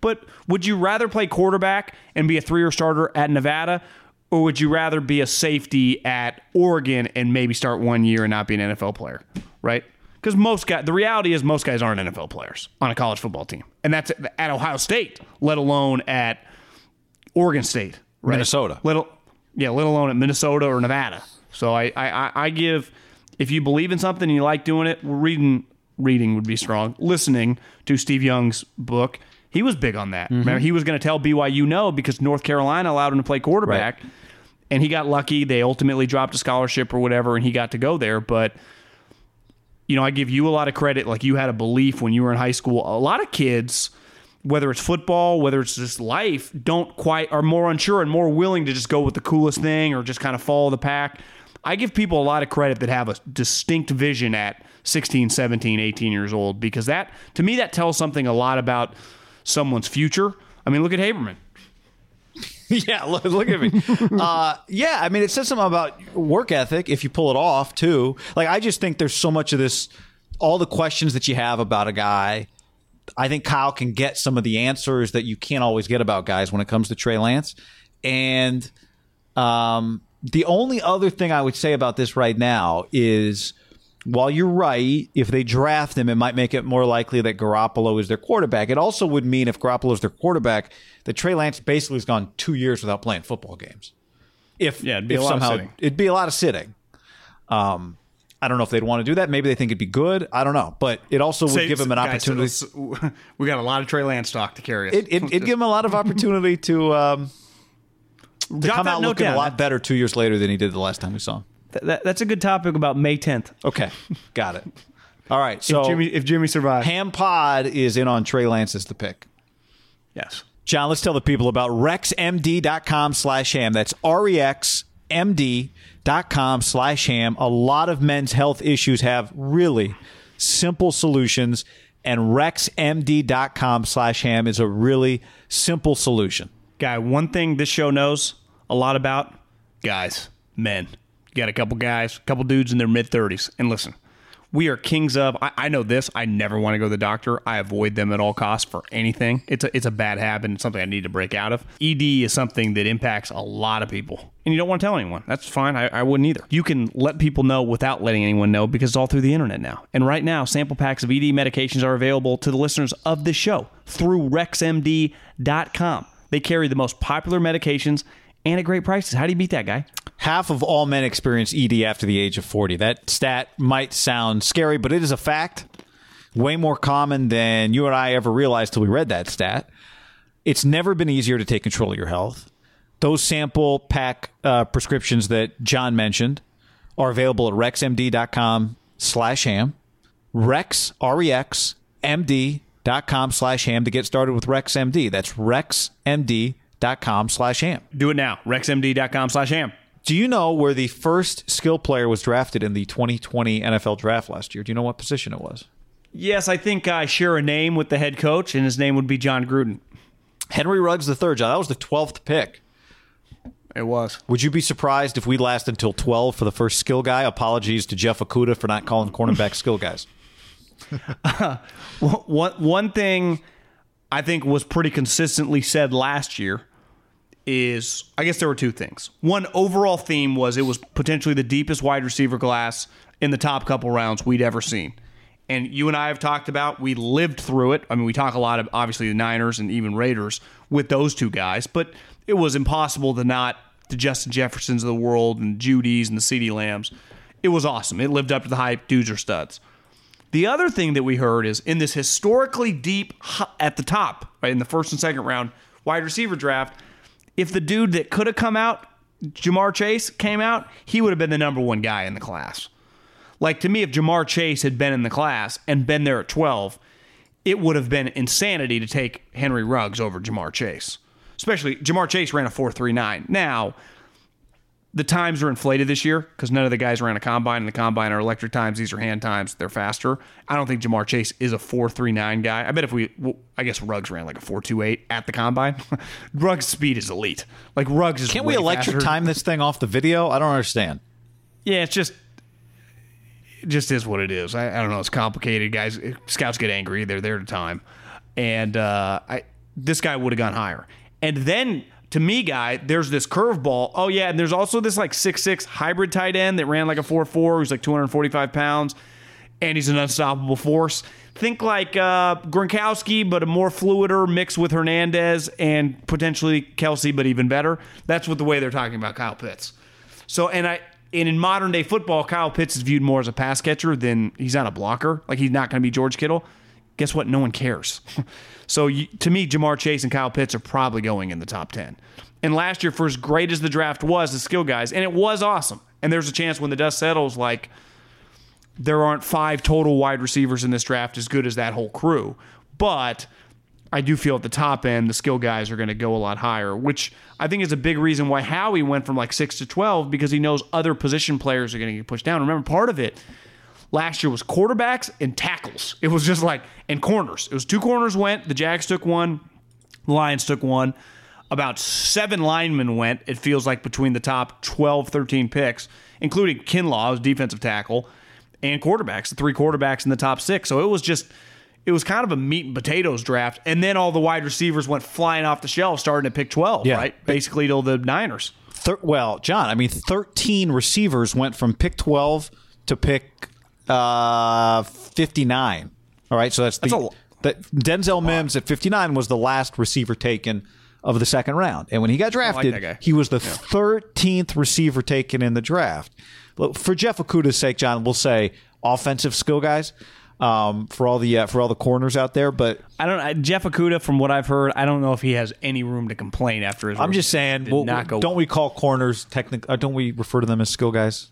But would you rather play quarterback and be a three-year starter at Nevada, or would you rather be a safety at Oregon and maybe start one year and not be an NFL player? Right? Because most guys, the reality is most guys aren't NFL players on a college football team, and that's at, Ohio State, let alone at Oregon State, right? Minnesota. Little, yeah, let alone at Minnesota or Nevada. So I, I, I- I give, if you believe in something and you like doing it, reading, reading would be strong. Listening to Steve Young's book, he was big on that. Mm-hmm. Remember, he was going to tell BYU no because North Carolina allowed him to play quarterback, and he got lucky. They ultimately dropped a scholarship or whatever, and he got to go there. But you know, I give you a lot of credit. Like you had a belief when you were in high school. A lot of kids, whether it's football, whether it's just life, don't quite are more unsure and more willing to just go with the coolest thing or just kind of follow the pack. I give people a lot of credit that have a distinct vision at 16, 17, 18 years old because that to me that tells something a lot about someone's future. I mean, look at Haberman. yeah, look, look at me. uh, yeah, I mean, it says something about work ethic if you pull it off too. Like, I just think there's so much of this, all the questions that you have about a guy. I think Kyle can get some of the answers that you can't always get about guys when it comes to Trey Lance. And um, the only other thing I would say about this right now is while you're right, if they draft him, it might make it more likely that Garoppolo is their quarterback. It also would mean if Garoppolo is their quarterback, that Trey Lance basically has gone two years without playing football games. If Yeah, it'd be if a lot of somehow it'd be a lot of sitting. Um, I don't know if they'd want to do that. Maybe they think it'd be good. I don't know, but it also would give him an Guys, opportunity. let's- we got a lot of Trey Lance stock to carry us. It, it, it'd give him a lot of opportunity to um, to Jot come out looking down. a lot better two years later than he did the last time we saw him. That- that- that's a good topic about May 10th. Okay, got it. All right, so if Jimmy if Jimmy survives. Ham Pod is in on Trey Lance as the pick. yes. John, let's tell the people about rexmd.com slash ham. That's R-E-X-M-D.com slash ham. A lot of men's health issues have really simple solutions, and rexmd.com slash ham is a really simple solution. Guy, one thing this show knows a lot about guys, men. Got a couple guys, a couple dudes in their mid 30s. And listen, we are kings of. I, I know this. I never want to go to the doctor. I avoid them at all costs for anything. It's a, it's a bad habit. It's something I need to break out of. ED is something that impacts a lot of people. And you don't want to tell anyone. That's fine. I, I wouldn't either. You can let people know without letting anyone know because it's all through the internet now. And right now, sample packs of ED medications are available to the listeners of this show through RexMD.com. They carry the most popular medications and at great prices. How do you beat that guy? Half of all men experience ED after the age of 40. That stat might sound scary, but it is a fact. Way more common than you and I ever realized till we read that stat. It's never been easier to take control of your health. Those sample pack uh, prescriptions that John mentioned are available at rexmd.com slash ham. Rex, R-E-X, M-D.com slash ham to get started with RexMD. That's rexmd.com slash ham. Do it now. RexMD.com slash ham. Do you know where the first skill player was drafted in the 2020 NFL draft last year? Do you know what position it was? Yes, I think I share a name with the head coach, and his name would be Jon Gruden. Henry Ruggs the third, John. That was the 12th pick. It was. Would you be surprised if we last until 12 for the first skill guy? Apologies to Jeff Okudah for not calling cornerback skill guys. one one thing I think was pretty consistently said last year is I guess there were two things. One overall theme was it was potentially the deepest wide receiver class in the top couple rounds we'd ever seen. And you and I have talked about we lived through it. I mean, we talk a lot of obviously the Niners and even Raiders with those two guys, but it was impossible to not the Justin Jeffersons of the world and Jeudy's and the CeeDee Lambs. It was awesome. It lived up to the hype. Dudes are studs. The other thing that we heard is in this historically deep at the top, right in the first and second round wide receiver draft, if the dude that could have come out, Ja'Marr Chase, came out, he would have been the number one guy in the class. Like to me, if Ja'Marr Chase had been in the class and been there at 12, it would have been insanity to take Henry Ruggs over Ja'Marr Chase. Especially Ja'Marr Chase ran a 4.39. Now, the times are inflated this year because none of the guys ran a combine, and the combine are electric times. These are hand times; they're faster. I don't think Ja'Marr Chase is a four three nine guy. I bet if we, well, I guess Ruggs ran like a four two eight at the combine. Ruggs' speed is elite. Like Ruggs is. Can't we electric faster. time this thing off the video? I don't understand. Yeah, it's just. It just is what it is. I, I don't know. It's complicated, guys. Scouts get angry. They're there to time, and uh, I this guy would have gone higher. And then to me, guy, there's this curveball. Oh yeah, and there's also this like six six hybrid tight end that ran like a four four. Who's like 245 pounds, and he's an unstoppable force. Think like uh, Gronkowski, but a more fluider mix with Hernandez and potentially Kelce, but even better. That's what the way they're talking about Kyle Pitts. So, and I. And in modern day football, Kyle Pitts is viewed more as a pass catcher than he's not a blocker. Like he's not going to be George Kittle. Guess what? No one cares. So you, to me, Ja'Marr Chase and Kyle Pitts are probably going in the top 10. And last year, for as great as the draft was, the skill guys, and it was awesome. And there's a chance when the dust settles, like there aren't five total wide receivers in this draft as good as that whole crew. But I do feel at the top end, the skill guys are going to go a lot higher, which I think is a big reason why Howie went from like six to 12 because he knows other position players are going to get pushed down. Remember, part of it last year was quarterbacks and tackles. It was just like, and corners. It was two corners went. The Jags took one, the Lions took one. About seven linemen went, it feels like, between the top 12, 13 picks, including Kinlaw, as defensive tackle, and quarterbacks, the three quarterbacks in the top six. So it was just, it was kind of a meat and potatoes draft. And then all the wide receivers went flying off the shelf, starting at pick 12, Yeah. right? Basically, till the Niners. Thir- well, John, I mean, 13 receivers went from pick 12 to pick uh, 59. All right, so that's the That's a that Denzel Mims at 59 was the last receiver taken of the second round. And when he got drafted, that guy. he was the 13th receiver taken in the draft. Look, For Jeff Okudah's sake, John, we'll say offensive skill guys um, for all the uh, for all the corners out there, but I don't. I, Jeff Okudah, from what I've heard, I don't know if he has any room to complain after his. I'm just saying, well, don't well. we call corners technical? Uh, don't we refer to them as skill guys?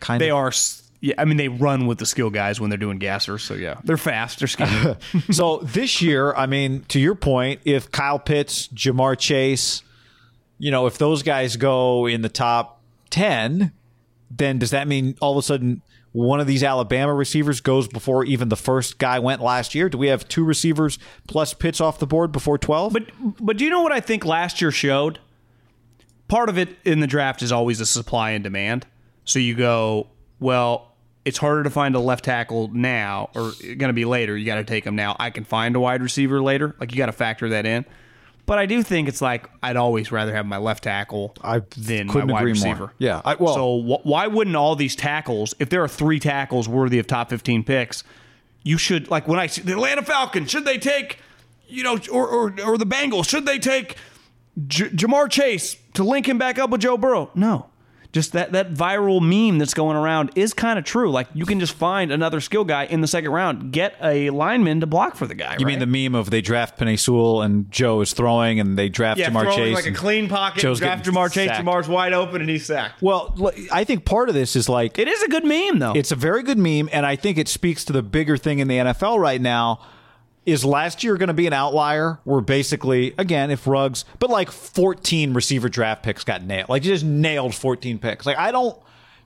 Kind They of. are. Yeah, I mean they run with the skill guys when they're doing gassers. So yeah, they're fast. They're skinny. so this year, I mean, to your point, if Kyle Pitts, Ja'Marr Chase, you know, if those guys go in the top 10, then does that mean all of a sudden one of these Alabama receivers goes before even the first guy went last year? Do we have two receivers plus Pitts off the board before 12? but but do you know what I think last year showed? Part of it in the draft is always a supply and demand. So you go, well, it's harder to find a left tackle now, or going to be later. You got to take him now. I can find a wide receiver later. Like you got to factor that in. But I do think it's like I'd always rather have my left tackle I than my wide agree more. receiver. Yeah, I- well- so wh- why wouldn't all these tackles, if there are three tackles worthy of top fifteen picks, you should like when I see the Atlanta Falcons, should they take, you know, or or, or the Bengals, should they take J- Ja'Marr Chase to link him back up with Joe Burrow? No. Just that that viral meme that's going around is kind of true. Like you can just find another skill guy in the second round, get a lineman to block for the guy. You right? mean the meme of they draft Penei Sewell and Joe is throwing and they draft yeah, Ja'Marr throwing Chase like a clean pocket, Joe's draft Ja'Marr Chase, sacked. Ja'Marr's wide open, and he's sacked. Well, I think part of this is like It is a good meme though. It's a very good meme, and I think it speaks to the bigger thing in the NFL right now. Is last year going to be an outlier where basically, again, if Ruggs, but like 14 receiver draft picks got nailed. Like, you just nailed 14 picks. Like, I don't,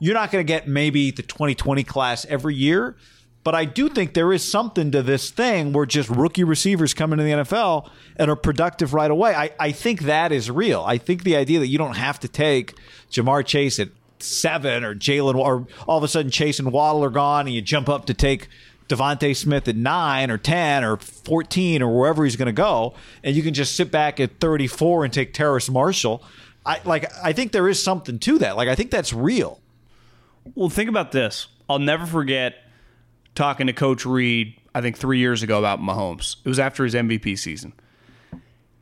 you're not going to get maybe the 2020 class every year, but I do think there is something to this thing where just rookie receivers come into the NFL and are productive right away. I, I think that is real. I think the idea that you don't have to take Ja'Marr Chase at seven or Jalen, or all of a sudden Chase and Waddle are gone and you jump up to take DeVonta Smith at nine or 10 or 14 or wherever he's going to go. And you can just sit back at 34 and take Terrace Marshall. I like, I think there is something to that. Like, I think that's real. Well, think about this. I'll never forget talking to Coach Reid, I think three years ago about Mahomes. It was after his MVP season.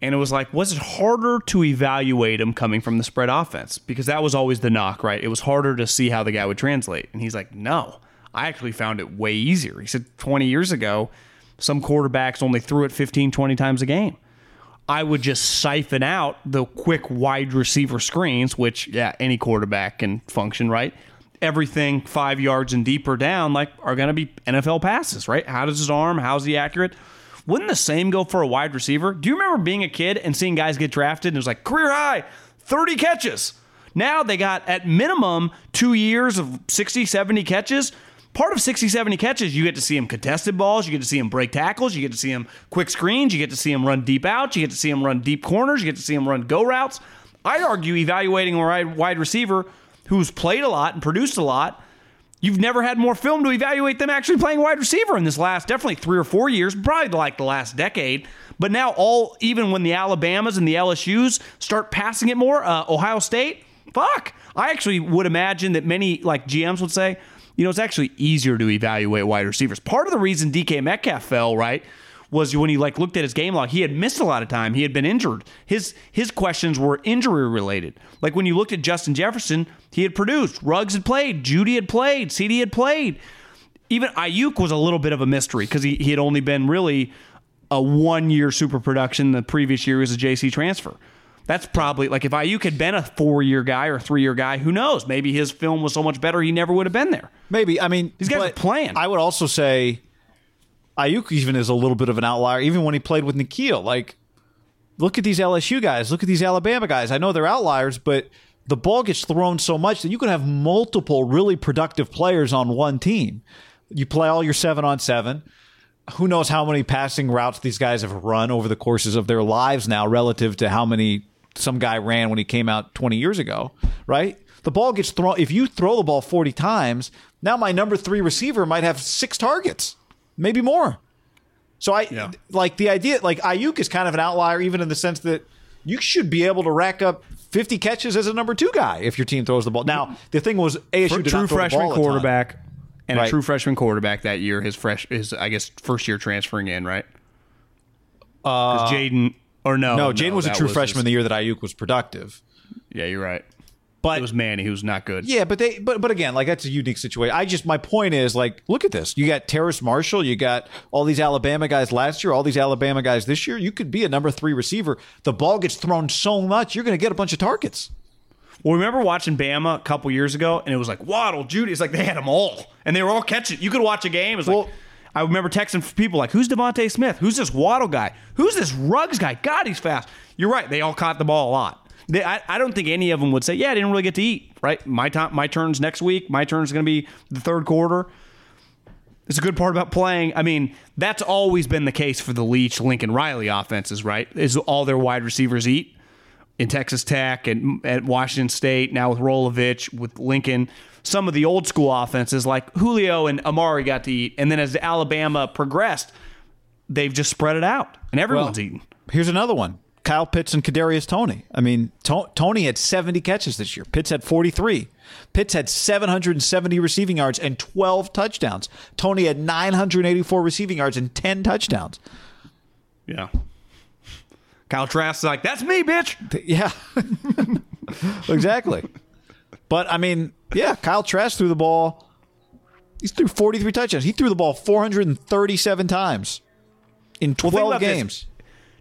And it was like, was it harder to evaluate him coming from the spread offense? Because that was always the knock, right? It was harder to see how the guy would translate. And he's like, no, I actually found it way easier. He said 20 years ago, some quarterbacks only threw it 15, 20 times a game. I would just siphon out the quick wide receiver screens, which, yeah, any quarterback can function, right? Everything five yards and deeper down, like, are going to be NFL passes, right? How does his arm? How's he accurate? Wouldn't the same go for a wide receiver? Do you remember being a kid and seeing guys get drafted and it was like career high, 30 catches? Now they got at minimum two years of 60, 70 catches. Part of 60, 70 catches, you get to see him contested balls, you get to see him break tackles, you get to see him quick screens, you get to see him run deep outs, you get to see him run deep corners, you get to see him run go routes. I'd argue evaluating a wide wide receiver who's played a lot and produced a lot You've never had more film to evaluate them actually playing wide receiver in this last definitely three or four years, probably like the last decade. But now, all even when the Alabamas and the LSU's start passing it more, uh, Ohio State, fuck. I actually would imagine that many like GMs would say, you know, it's actually easier to evaluate wide receivers. Part of the reason DK Metcalf fell right was when he like looked at his game log, he had missed a lot of time. He had been injured. His his questions were injury related. Like when you looked at Justin Jefferson, he had produced. Ruggs had played. Jeudy had played. CeeDee had played. Even Aiyuk was a little bit of a mystery because he, he had only been really a one year super production. The previous year was a JC transfer. That's probably like if Aiyuk had been a four year guy or three year guy, who knows? Maybe his film was so much better he never would have been there. Maybe. I mean, These guys are playing. I would also say Aiyuk even is a little bit of an outlier, even when he played with N'Keal. Like, look at these LSU guys. Look at these Alabama guys. I know they're outliers, but the ball gets thrown so much that you can have multiple really productive players on one team. You play all your seven on seven. Who knows how many passing routes these guys have run over the courses of their lives now relative to how many some guy ran when he came out 20 years ago, right? The ball gets thrown. If you throw the ball 40 times, now my number three receiver might have six targets, maybe more. So I like the idea. Like Aiyuk is kind of an outlier, even in the sense that you should be able to rack up 50 catches as a number two guy if your team throws the ball. Now the thing was ASU true not throw the freshman ball a ton. quarterback and Right. a true freshman quarterback that year. His fresh, his I guess first year transferring in, right? Uh, Jayden or no? No, Jane was a true his- freshman the year that Aiyuk was productive. yeah, you're right. But It was Manny who's not good. Yeah, but they but but again, like that's a unique situation. I just my point is like look at this. You got Terrace Marshall, you got all these Alabama guys last year, all these Alabama guys this year. You could be a number 3 receiver. The ball gets thrown so much, you're going to get a bunch of targets. Well, remember watching Bama a couple years ago, and it was like Waddle, Jeudy. It's like they had them all, and they were all catching. You could watch a game. It was Well- like I remember texting people like, "Who's DeVonta Smith? Who's this Waddle guy? Who's this Ruggs guy? God, he's fast." You're right. They all caught the ball a lot. They, I, I don't think any of them would say, "Yeah, I didn't really get to eat." Right? My time, my turn's next week. My turn's going to be the third quarter. It's a good part about playing. I mean, that's always been the case for the Leach, Lincoln, Riley offenses, right? Is all their wide receivers eat in Texas Tech and at Washington State, now with Rolovich, with Lincoln. Some of the old school offenses like Julio and Amari got to eat. And then as Alabama progressed, they've just spread it out and everyone's eating. Here's another one. Kyle Pitts and Kadarius Toney. I mean, To- Toney had 70 catches this year. Pitts had 43. Pitts had 770 receiving yards and 12 touchdowns. Toney had 984 receiving yards and 10 touchdowns. Yeah. Kyle Trask is like, that's me, bitch. Yeah. exactly. But I mean, yeah, Kyle Trask threw the ball. He threw 43 touchdowns. He threw the ball 437 times in 12 think about this. games.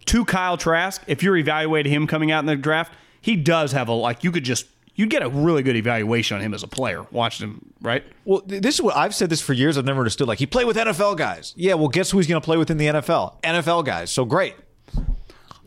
To Kyle Trask, if you're evaluating him coming out in the draft, he does have a like. You could just you'd get a really good evaluation on him as a player. Watching him, right? Well, this is what I've said this for years. I've never understood. Like he played with NFL guys. Yeah, well, guess who's going to play within the NFL? NFL guys. So great.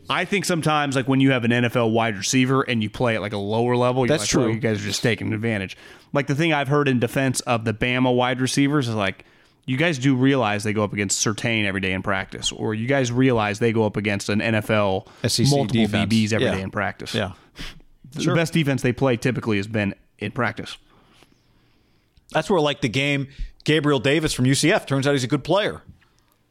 I think sometimes, like when you have an NFL wide receiver and you play at like a lower level, you're That's like, true. "Well, you guys are just taking advantage. Like the thing I've heard in defense of the Bama wide receivers is like, you guys do realize they go up against Certain every day in practice, or you guys realize they go up against an NFL SEC multiple defense. DBs every day Yeah. in practice. Yeah. the best defense they play typically has been in practice. That's where like the game Gabriel Davis from UCF turns out he's a good player.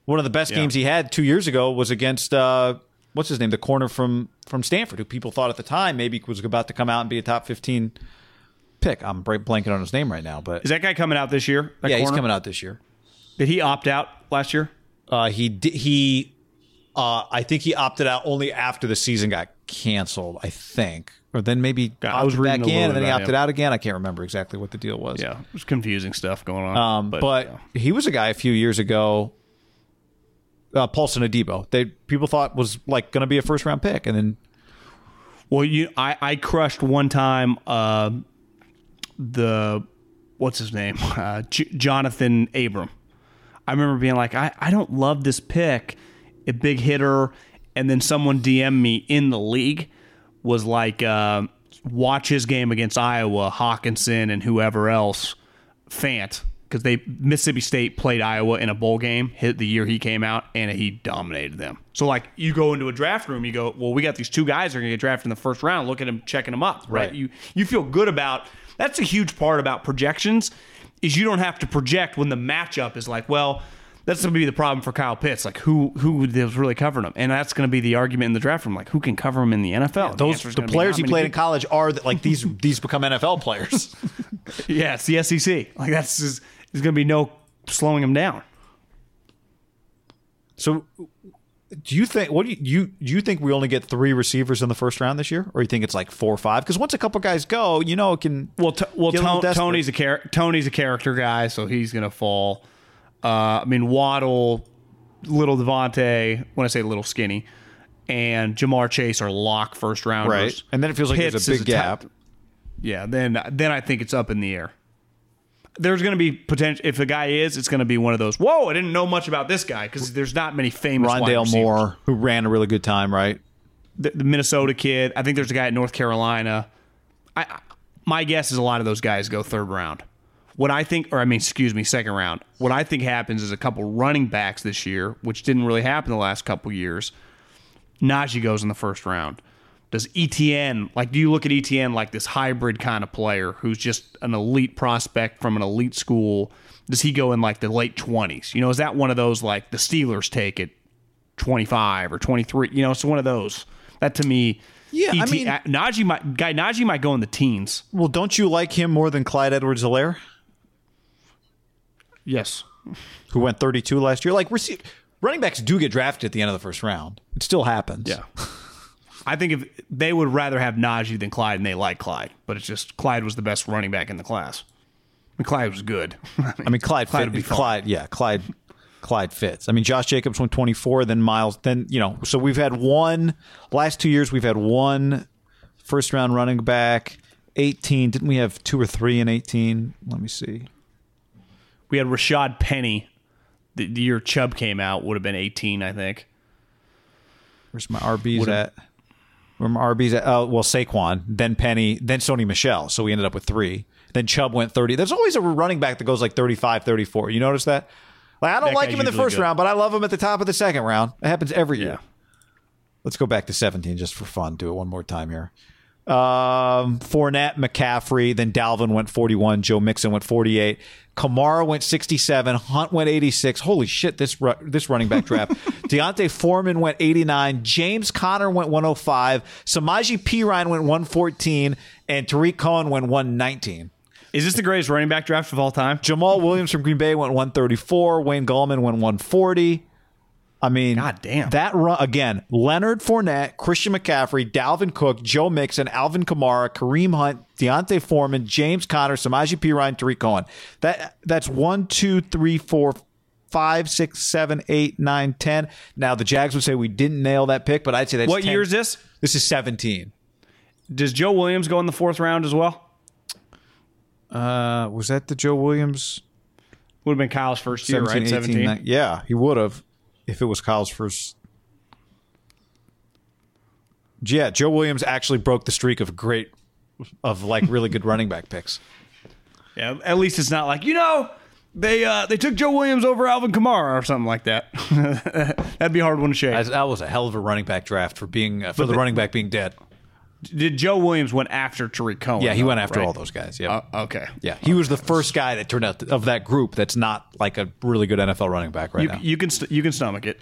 One of the best Yeah. games he had two years ago was against uh, what's his name, the corner from from Stanford, who people thought at the time maybe was about to come out and be a top fifteen pick. I'm blanking on his name right now, but Is that guy coming out this year? Yeah, he's coming out this year. Did he opt out last year? Uh, he di- he, uh, I think he opted out only after the season got canceled. I think, or then maybe I was back in, and then he opted him. out again. I can't remember exactly what the deal was. Yeah, it was confusing stuff going on. Um, but yeah. he was a guy a few years ago. Uh, Paulson Adebo, they people thought was like going to be a first round pick, and then Well, you, I, I crushed one time uh, the what's his name, uh, J- Jonathan Abram. I remember being like, I, I don't love this pick, a big hitter, and then someone DM me in the league was like, uh, watch his game against Iowa, Hockenson, and whoever else, Fant, because they Mississippi State played Iowa in a bowl game hit the year he came out, and he dominated them. So like, you go into a draft room, you go, well, we got these two guys that are going to get drafted in the first round. Look at him checking them up, right? Right. You you feel good about. That's a huge part about projections, is you don't have to project when the matchup is like, well. That's going to be the problem for Kyle Pitts. Like, who who is really covering him? And that's going to be the argument in the draft room. Like, who can cover him in the NFL? And those answer's the players he played in college are the, like these these become NFL players. Yeah, it's the SEC. Like that's just, there's going to be no slowing him down. so, do you think what do you, you do you think we only get three receivers in the first round this year, or you think it's like four or five? Because once a couple guys go, you know, it can Well, t- well, Get a little Ton- desperate. Toney's a char- Toney's a character guy, so he's going to fall. Uh, I mean, Waddle, little DeVonta. When I say little, skinny, and Ja'Marr Chase are lock first rounders. right, and then it feels like there's a big ti- gap. yeah, then then I think it's up in the air. There's going to be potential. If a guy is, it's going to be one of those. Whoa! I didn't know much about this guy because there's not many famous. Rondale. Moore, who ran a really good time, right? the, the Minnesota kid. I think there's a guy at North Carolina. I, I my guess is a lot of those guys go third round. What I think, or I mean, excuse me, second round. What I think happens is a couple running backs this year, which didn't really happen the last couple years. Najee goes in the first round. Does Etienne like? Do you look at Etienne like this hybrid kind of player who's just an elite prospect from an elite school? Does he go in like the late twenties? You know, is that one of those like the Steelers take it 25 or 23. You know, it's one of those. That to me, Yeah, I mean- uh, Najee might guy Najee might go in the teens. Well, don't you like him more than Clyde Edwards-Helaire, Yes. who went 32 last year? Like, rece- running backs do get drafted at the end of the first round. It still happens. Yeah. I think if they would rather have Najee than Clyde, and they like Clyde, but it's just Clyde was the best running back in the class. I mean, Clyde was good. I mean, Clyde. Clyde fit, would be fine. Clyde. Yeah, Clyde. Clyde fits. I mean, Josh Jacobs went 24, then Miles, then you know. So we've had one last two years. We've had one first round running back. 18. Didn't we have two or three in 18? Let me see. we had Rashad Penny. The, the year Chubb came out would have been 18, I think. Where's my RBs Would've- at? Where RBs at? Oh, well, Saquon, then Penny, then Sony Michel. So we ended up with three. Then Chubb went 30. There's always a running back that goes like 35, 34. You notice that? Like I don't That like him in the first good. round, but I love him at the top of the second round. It happens every year. Yeah. Let's go back to 17 just for fun. Do it one more time here. Um, Fournette, McCaffrey, then Dalvin went 41. Joe Mixon went 48. Kamara went 67. Hunt went 86. Holy shit, this ru- this running back draft. D'Onta Foreman went 89. James Conner went 105. Samaje Perine went 114. And Tarik Cohen went 119. Is this the greatest running back draft of all time? Jamaal Williams from Green Bay went 134. Wayne Gallman went 140. I mean, God damn. that run again. Leonard Fournette, Christian McCaffrey, Dalvin Cook, Joe Mixon, Alvin Kamara, Kareem Hunt, D'Onta Foreman, James Conner, Samaji P. Ryan, Tarik Cohen. That that's one, two, three, four, five, six, seven, eight, nine, ten. Now the Jags would say we didn't nail that pick, but I'd say that's What 10 year is this? This is seventeen. Does Joe Williams go in the fourth round as well? Uh, was that the Joe Williams? Would have been Kyle's first year, 17, right? 18, 17. 19 Yeah, he would have if it was Kyle's first. Yeah, Joe Williams actually broke the streak of great, of like really good running back picks. Yeah, at least it's not like you know they uh, they took Joe Williams over Alvin Kamara or something like that. That'd be a hard one to shake. That was a hell of a running back draft for being uh, for the, running back being dead. Did Joe Williams went after Tarik Cohen? Yeah, he though, went after right? all those guys. Yeah, Uh, okay. yeah, he was the first guy that turned out of that group that's not like a really good NFL running back right You, now. you can st- you can stomach it.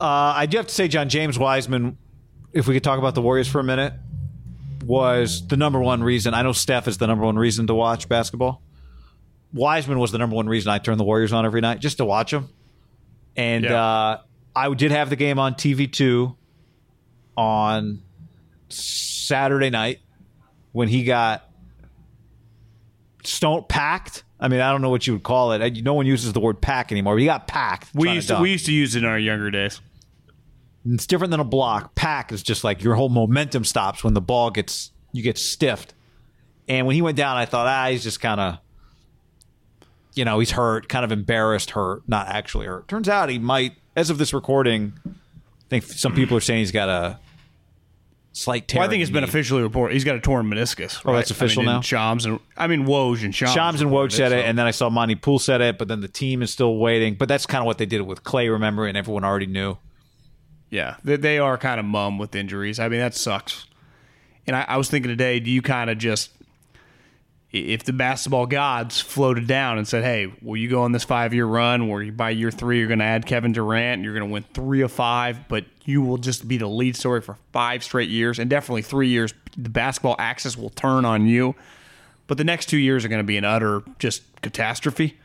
Uh, I do have to say, John James Wiseman, if we could talk about the Warriors for a minute, was the number one reason. I know Steph is the number one reason to watch basketball. Wiseman was the number one reason I turned the Warriors on every night just to watch them. And Yeah. uh, I did have the game on TV two on Saturday night when he got stone packed. I mean, I don't know what you would call it. No one uses the word pack anymore. He got packed. We used to, dunk. we used to use it in our younger days. It's different than a block. Pack is just like your whole momentum stops when the ball gets you get stiffed. And when he went down, I thought, ah, he's just kind of, you know, he's hurt, kind of embarrassed, hurt, not actually hurt. Turns out he might, as of this recording, I think some people are saying he's got a slight tear. Well, I think in it's been knee. officially reported. He's got a torn meniscus. Oh, right? that's official I mean, now? Shams and I mean Woj and Shams. Shams and Woj said it, so- and then I saw Monte Poole said it, but then the team is still waiting. But that's kind of what they did with Clay, remember, and everyone already knew. Yeah, they, they are kind of mum with injuries. I mean, that sucks. And I, I was thinking today, do you kind of just, if the basketball gods floated down and said, hey, will you go on this five year run where by year three you're going to add Kevin Durant and you're going to win three of five, but you will just be the lead story for five straight years and definitely three years, the basketball axis will turn on you. But the next two years are going to be an utter just catastrophe.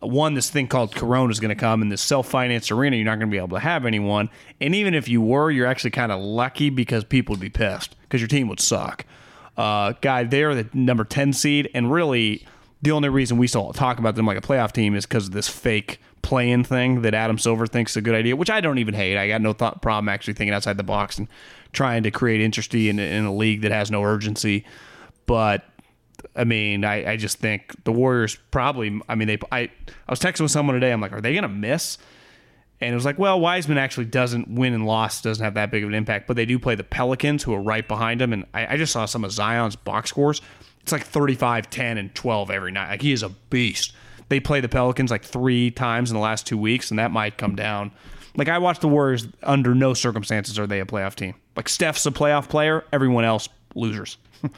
One, this thing called Corona is going to come in this self financed arena. You're not going to be able to have anyone. And even if you were, you're actually kind of lucky because people would be pissed because your team would suck. Uh, guy, they're the number 10 seed. And really, the only reason we still talk about them like a playoff team is because of this fake play-in thing that Adam Silver thinks is a good idea, which I don't even hate. I got no thought problem actually thinking outside the box and trying to create interest in, in a league that has no urgency. But I mean, I, I just think the Warriors probably. I mean, they. I I was texting with someone today. I'm like, are they going to miss? And it was like, well, Wiseman actually doesn't win and loss doesn't have that big of an impact, but they do play the Pelicans, who are right behind him. And I, I just saw some of Zion's box scores. It's like 35, 10, and 12 every night. Like he is a beast. They play the Pelicans like three times in the last two weeks, and that might come down. Like I watch the Warriors. Under no circumstances are they a playoff team. Like Steph's a playoff player. Everyone else losers.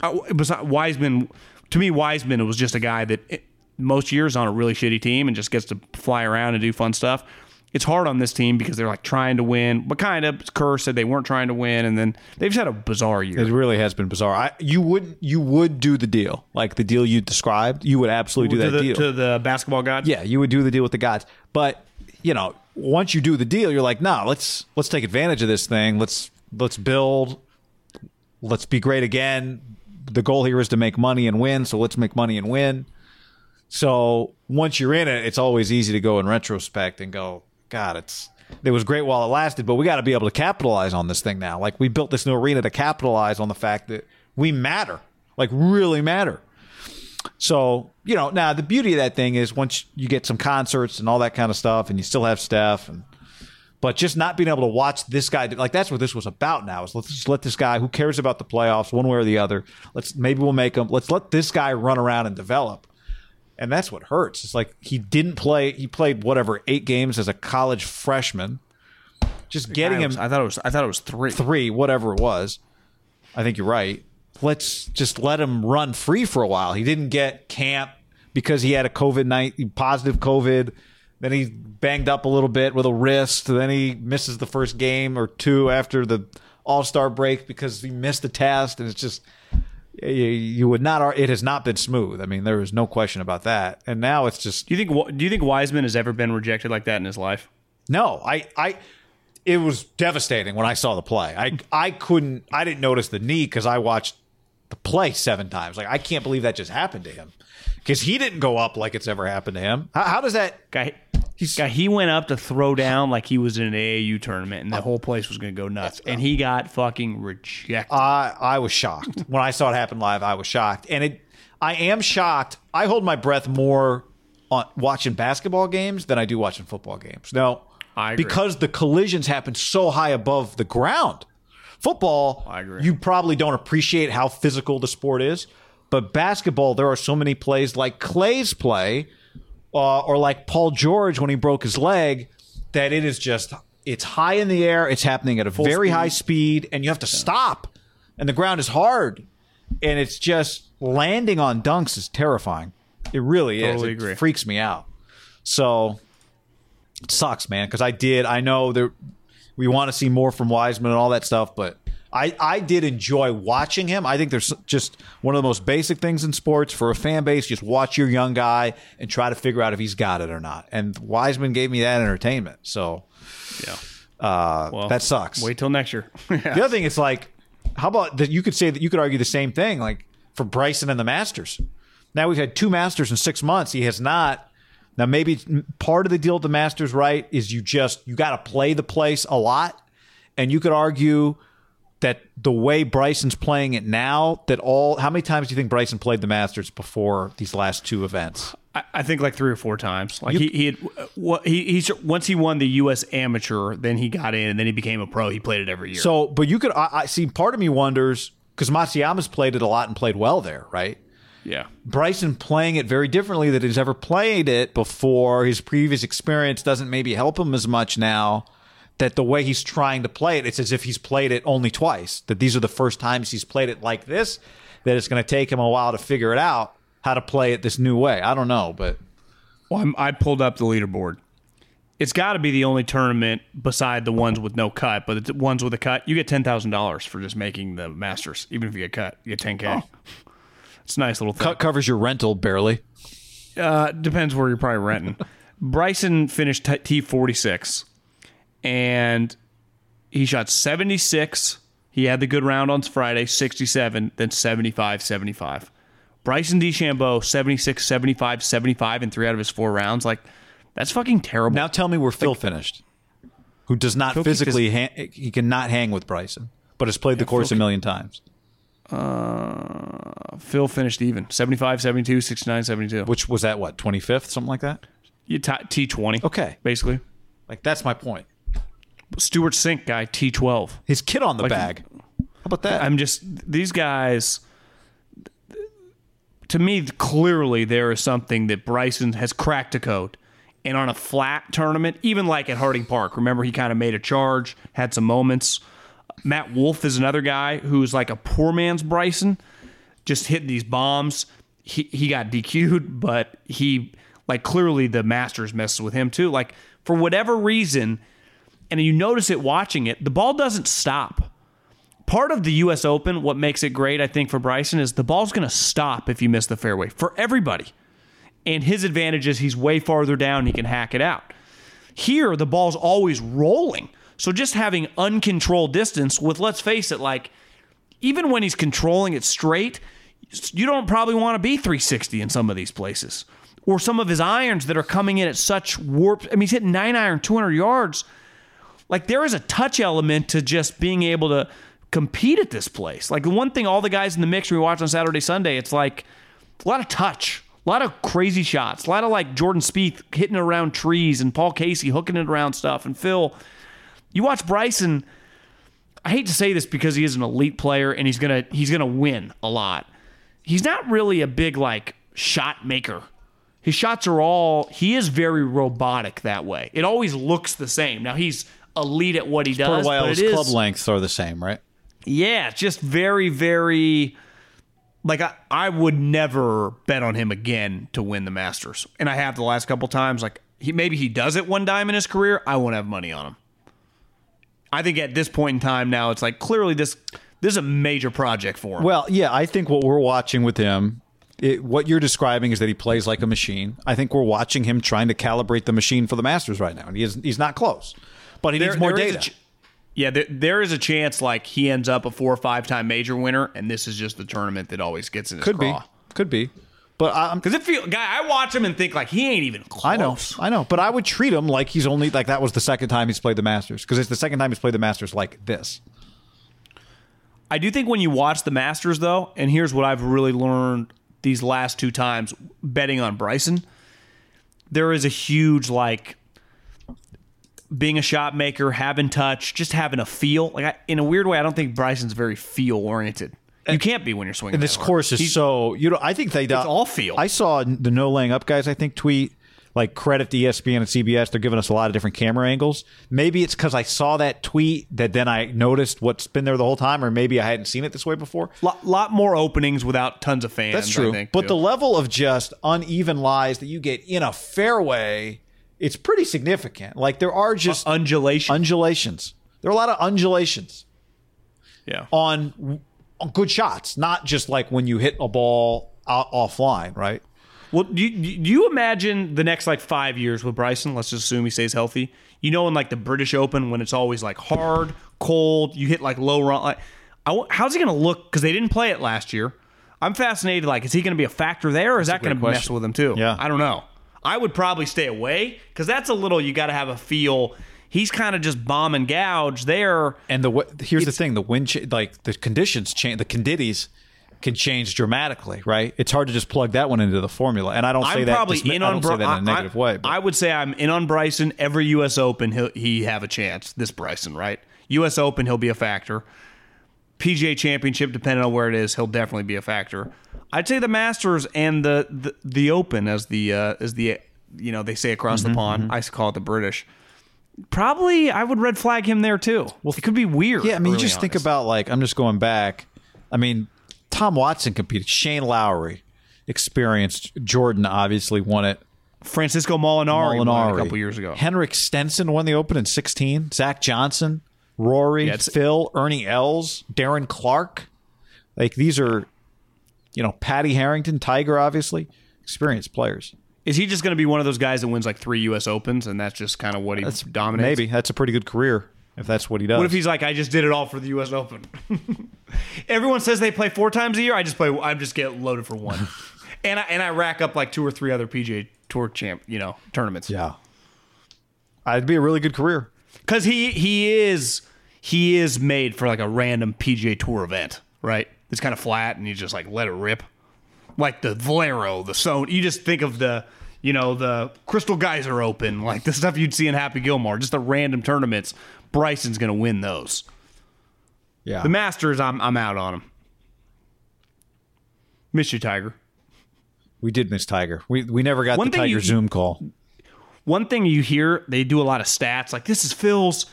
Uh, besides Wiseman, to me, Wiseman was just a guy that it, most years on a really shitty team and just gets to fly around and do fun stuff. It's hard on this team because they're like trying to win, but kind of Kerr said they weren't trying to win, and then they've just had a bizarre year. It really has been bizarre. I, you would you would do the deal like the deal you described. You would absolutely do to, that the, deal. to the basketball god. yeah, you would do the deal with the gods. But you know, once you do the deal, you're like, nah, let's let's take advantage of this thing. Let's let's build. Let's be great again. The goal here is to make money and win. So let's make money and win. So once you're in it, it's always easy to go in retrospect and go, God, it's it was great while it lasted, but we got to be able to capitalize on this thing now. Like we built this new arena to capitalize on the fact that we matter, like really matter. So, you know, now the beauty of that thing is once you get some concerts and all that kind of stuff and you still have Steph and but just not being able to watch this guy like that's what this was about now is let's just let this guy who cares about the playoffs one way or the other let's maybe we'll make him let's let this guy run around and develop and that's what hurts it's like he didn't play he played whatever eight games as a college freshman just getting I, him was- I thought it was. I thought it was three. three, whatever it was. I think you're right. Let's just let him run free for a while. He didn't get camp because he had a COVID night positive COVID. Then he banged up a little bit with a wrist. Then he misses the first game or two after the All Star break because he missed the test. And it's just you, you would not. It has not been smooth. I mean, there is no question about that. And now it's just Do you think? Do you think Wiseman has ever been rejected like that in his life? No, I, I, it was devastating when I saw the play. I, I couldn't, I didn't notice the knee because I watched the play seven times. Like I can't believe that just happened to him because he didn't go up like it's ever happened to him. How, how does that? Guy, guy, he went up to throw down like he was in an AAU tournament, and the oh. whole place was going to go nuts, and he got fucking rejected. I, I was shocked when I saw it happen live. I was shocked, and it. I am shocked. I hold my breath more on watching basketball games than I do watching football games. No, I because the collisions happen so high above the ground. Football, I agree. you probably don't appreciate how physical the sport is. But basketball, there are so many plays like Clay's play, uh, or like Paul George when he broke his leg, that it is just it's high in the air, it's happening at a very high speed, and you have to stop, and the ground is hard, and it's just landing on dunks is terrifying. It really is. Totally It freaks me out. So it sucks, man, because I did. I know there we want to see more from Wiseman and all that stuff, but I, I did enjoy watching him. I think there's just one of the most basic things in sports for a fan base. Just watch your young guy and try to figure out if he's got it or not. And Wiseman gave me that entertainment. So yeah. uh, Well, that sucks. Wait till next year. The other thing is like, how about that? You could say that you could argue the same thing, like for Bryson and the Masters. Now we've had two Masters in six months. He has not. Now maybe part of the deal with the Masters, right, is you just you got to play the place a lot, and you could argue that the way Bryson's playing it now, that all how many times do you think Bryson played the Masters before these last two events? I, I think like three or four times. Like he he had what he he once he won the U.S. Amateur, then he got in, and then he became a pro. He played it every year. So, but you could I, I see. Part of me wonders because Matsuyama's played it a lot and played well there, right? yeah, Bryson playing it very differently than he's ever played it before. His previous experience doesn't maybe help him as much now. That the way he's trying to play it, it's as if he's played it only twice. That these are the first times he's played it like this. That it's going to take him a while to figure it out how to play it this new way. I don't know, but Well, I'm, I pulled up the leaderboard. It's got to be the only tournament beside the ones with no cut, but the ones with a cut, you get ten thousand dollars for just making the Masters. Even if you get cut, you get ten k. It's a nice little thing. cut covers your rental barely. Uh, depends where you're probably renting. Bryson finished T forty six, and he shot seventy six. He had the good round on Friday, 67, then 75, 75. Bryson DeChambeau, 76, 75, 75 in three out of his four rounds. Like, that's fucking terrible. Now tell me where Phil finished, who does not Phil physically hang, he cannot hang with Bryson, but has played the course a million times. Uh, Phil finished even 75, 72, 69, 72. Which was that what twenty fifth, something like that. You t- T20. Okay. Basically. Like that's my point. Stewart Cink guy, T12. His kid on the Like- bag. How about that? I'm just these guys. To me, clearly there is something that Bryson has cracked a code, and on a flat tournament, even like at Harding Park. Remember, he kind of made a charge, had some moments. Matt Wolff is another guy who's like a poor man's Bryson, just hitting these bombs. He he got DQ'd, but he like clearly the Masters messes with him too. Like for whatever reason, and you notice it watching it, the ball doesn't stop part of the U.S. Open, what makes it great, I think, for Bryson is the ball's going to stop if you miss the fairway for everybody. And his advantage is he's way farther down, he can hack it out. Here, the ball's always rolling. So just having uncontrolled distance with, let's face it, like, even when he's controlling it straight, you don't probably want to be 360 in some of these places. Or some of his irons that are coming in at such warp. I mean, he's hitting nine iron, 200 yards like there is a touch element to just being able to compete at this place. Like the one thing all the guys in the mix we watch on Saturday, Sunday, it's like a lot of touch, a lot of crazy shots, a lot of like Jordan Spieth hitting around trees and Paul Casey hooking it around stuff. And Phil, you watch Bryson. I hate to say this because he is an elite player and he's gonna he's gonna win a lot. He's not really a big like shot maker. His shots are all he is very robotic that way. It always looks the same. Now he's elite at what he does, while, but his it is club lengths are the same, right? yeah, just very, very. Like I, I would never bet on him again to win the Masters, and I have the last couple times. Like he maybe he does it one time in his career, I won't have money on him. I think at this point in time now, it's like clearly this this is a major project for him. Well, yeah, I think what we're watching with him, it, what you're describing is that he plays like a machine. I think we're watching him trying to calibrate the machine for the Masters right now, and he is, he's not close. But he There- needs more there is a data. ch- yeah, there, there is a chance like he ends up a four or five time major winner, and this is just the tournament that always gets in his Could be, craw. could be. But I'm, Because it feel guy, I watch him and think like he ain't even close. I know, I know. But I would treat him like he's only like that was the second time he's played the Masters because it's the second time he's played the Masters like this. I do think when you watch the Masters, though, and here's what I've really learned these last two times betting on Bryson, there is a huge like being a shot maker, having touch, just having a feel. Like I, in a weird way, I don't think Bryson's very feel oriented. You can't be when you're swinging. And this course is He's- so you know. I think they. It's uh, all feel. I saw the no laying up guys. I think tweet like credit to ESPN and CBS. They're giving us a lot of different camera angles. Maybe it's because I saw that tweet that then I noticed what's been there the whole time, or maybe I hadn't seen it this way before. lot, lot more openings without tons of fans. That's true. I think, but too. the level of just uneven lies that you get in a fairway, it's pretty significant. Like there are uh, just undulation. undulations. There are a lot of undulations yeah. on, on good shots, not just like when you hit a ball out offline, right? Well, do you, do you imagine the next like five years with Bryson? Let's just assume he stays healthy. You know, in like the British Open, when it's always like hard, cold, you hit like low run. Like, I how's he going to look? Because they didn't play it last year. I'm fascinated. Like, is he going to be a factor there, or is that going to mess with him too? Yeah. I don't know. I would probably stay away because that's a little. You got to have a feel. He's kind of just bomb and gouge there. And the here's the thing: the wind, cha- like the conditions change, the condities can change dramatically, right? It's hard to just plug that one into the formula. And I don't say I'm that. probably dismi- in I on that in a I- negative way. But I would say I'm in on Bryson. Every U.S. Open, he'll he have a chance. This Bryson, right? U.S. Open, he'll be a factor. PGA Championship, depending on where it is, he'll definitely be a factor. I'd say the Masters and the the, the Open as the uh, as the you know they say across Mm-hmm, the pond. I call it the British. Probably, I would red flag him there too. Well, it could be weird. yeah, I mean, you just on. think about like I'm just going back. I mean, Tom Watson competed. Shane Lowry, experienced. Jordan obviously won it. Francesco Molinari, won Molinari a couple years ago. Henrik Stenson won the Open in 16. Zach Johnson, Rory, Yeah, Phil, Ernie Els, Darren Clarke. Like these are, you know, Paddy Harrington, Tiger, obviously experienced players. Is he just going to be one of those guys that wins like three U.S. Opens, and that's just kind of what he That's dominates? Maybe that's a pretty good career if that's what he does. What if he's like, I just did it all for the U.S. Open? Everyone says they play four times a year. I just play. I just get loaded for one, and I and I rack up like two or three other PGA Tour champ, you know, tournaments. yeah, it'd be a really good career. because he he is he is made for like a random PGA Tour event, right? It's kind of flat, and you just like let it rip, like the Valero, the Sony. You just think of the you know the Crystal Geyser Open, like the stuff you'd see in Happy Gilmore, just the random tournaments. Bryson's gonna win those. Yeah, The Masters, I'm I'm out on him. Miss you, Tiger. we did miss Tiger. We we never got One the Tiger you- Zoom call. One thing you hear, they do a lot of stats. Like this is Phil's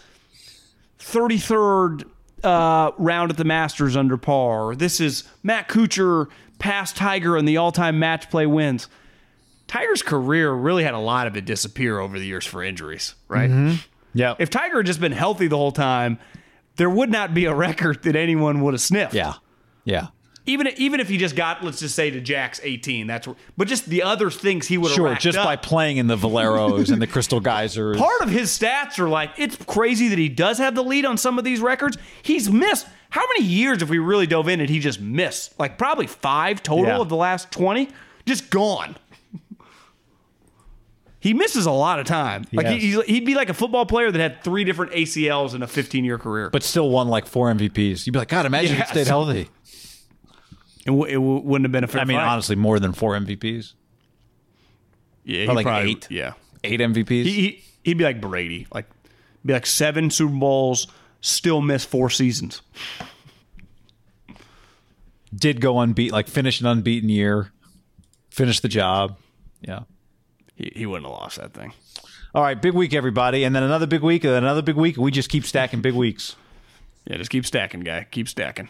33rd uh, round at the Masters under par. This is Matt Kuchar past Tiger in the all-time match play wins. Tiger's career really had a lot of it disappear over the years for injuries, right? Yeah, If Tiger had just been healthy the whole time, there would not be a record that anyone would have sniffed. yeah, yeah. Even even if he just got, let's just say to Jack's 18, that's where, but just the other things he would have Sure, just up. by playing in the Valeros and the Crystal Geysers. part of his stats are like it's crazy that he does have the lead on some of these records. He's missed how many years if we really dove in did he just miss? Like probably five total Yeah. of the last twenty, just gone. he misses a lot of time. Like he, he'd be like a football player that had three different ACLs in a 15 year career. but still won like four MVPs. You'd be like, God, imagine if Yes. he stayed healthy. It, w- it w- wouldn't have been a fair I mean, fight. honestly, more than four MVPs. yeah, probably like probably- eight. Yeah, Eight MVPs. he, he he'd be like Brady, like be like seven Super Bowls, still miss four seasons. Did go unbeaten, like finish an unbeaten year, finish the job. Yeah. He, he wouldn't have lost that thing. All right, big week, everybody, and then another big week, and then another big week. We just keep stacking big weeks. Yeah, just keep stacking, guy. Keep stacking.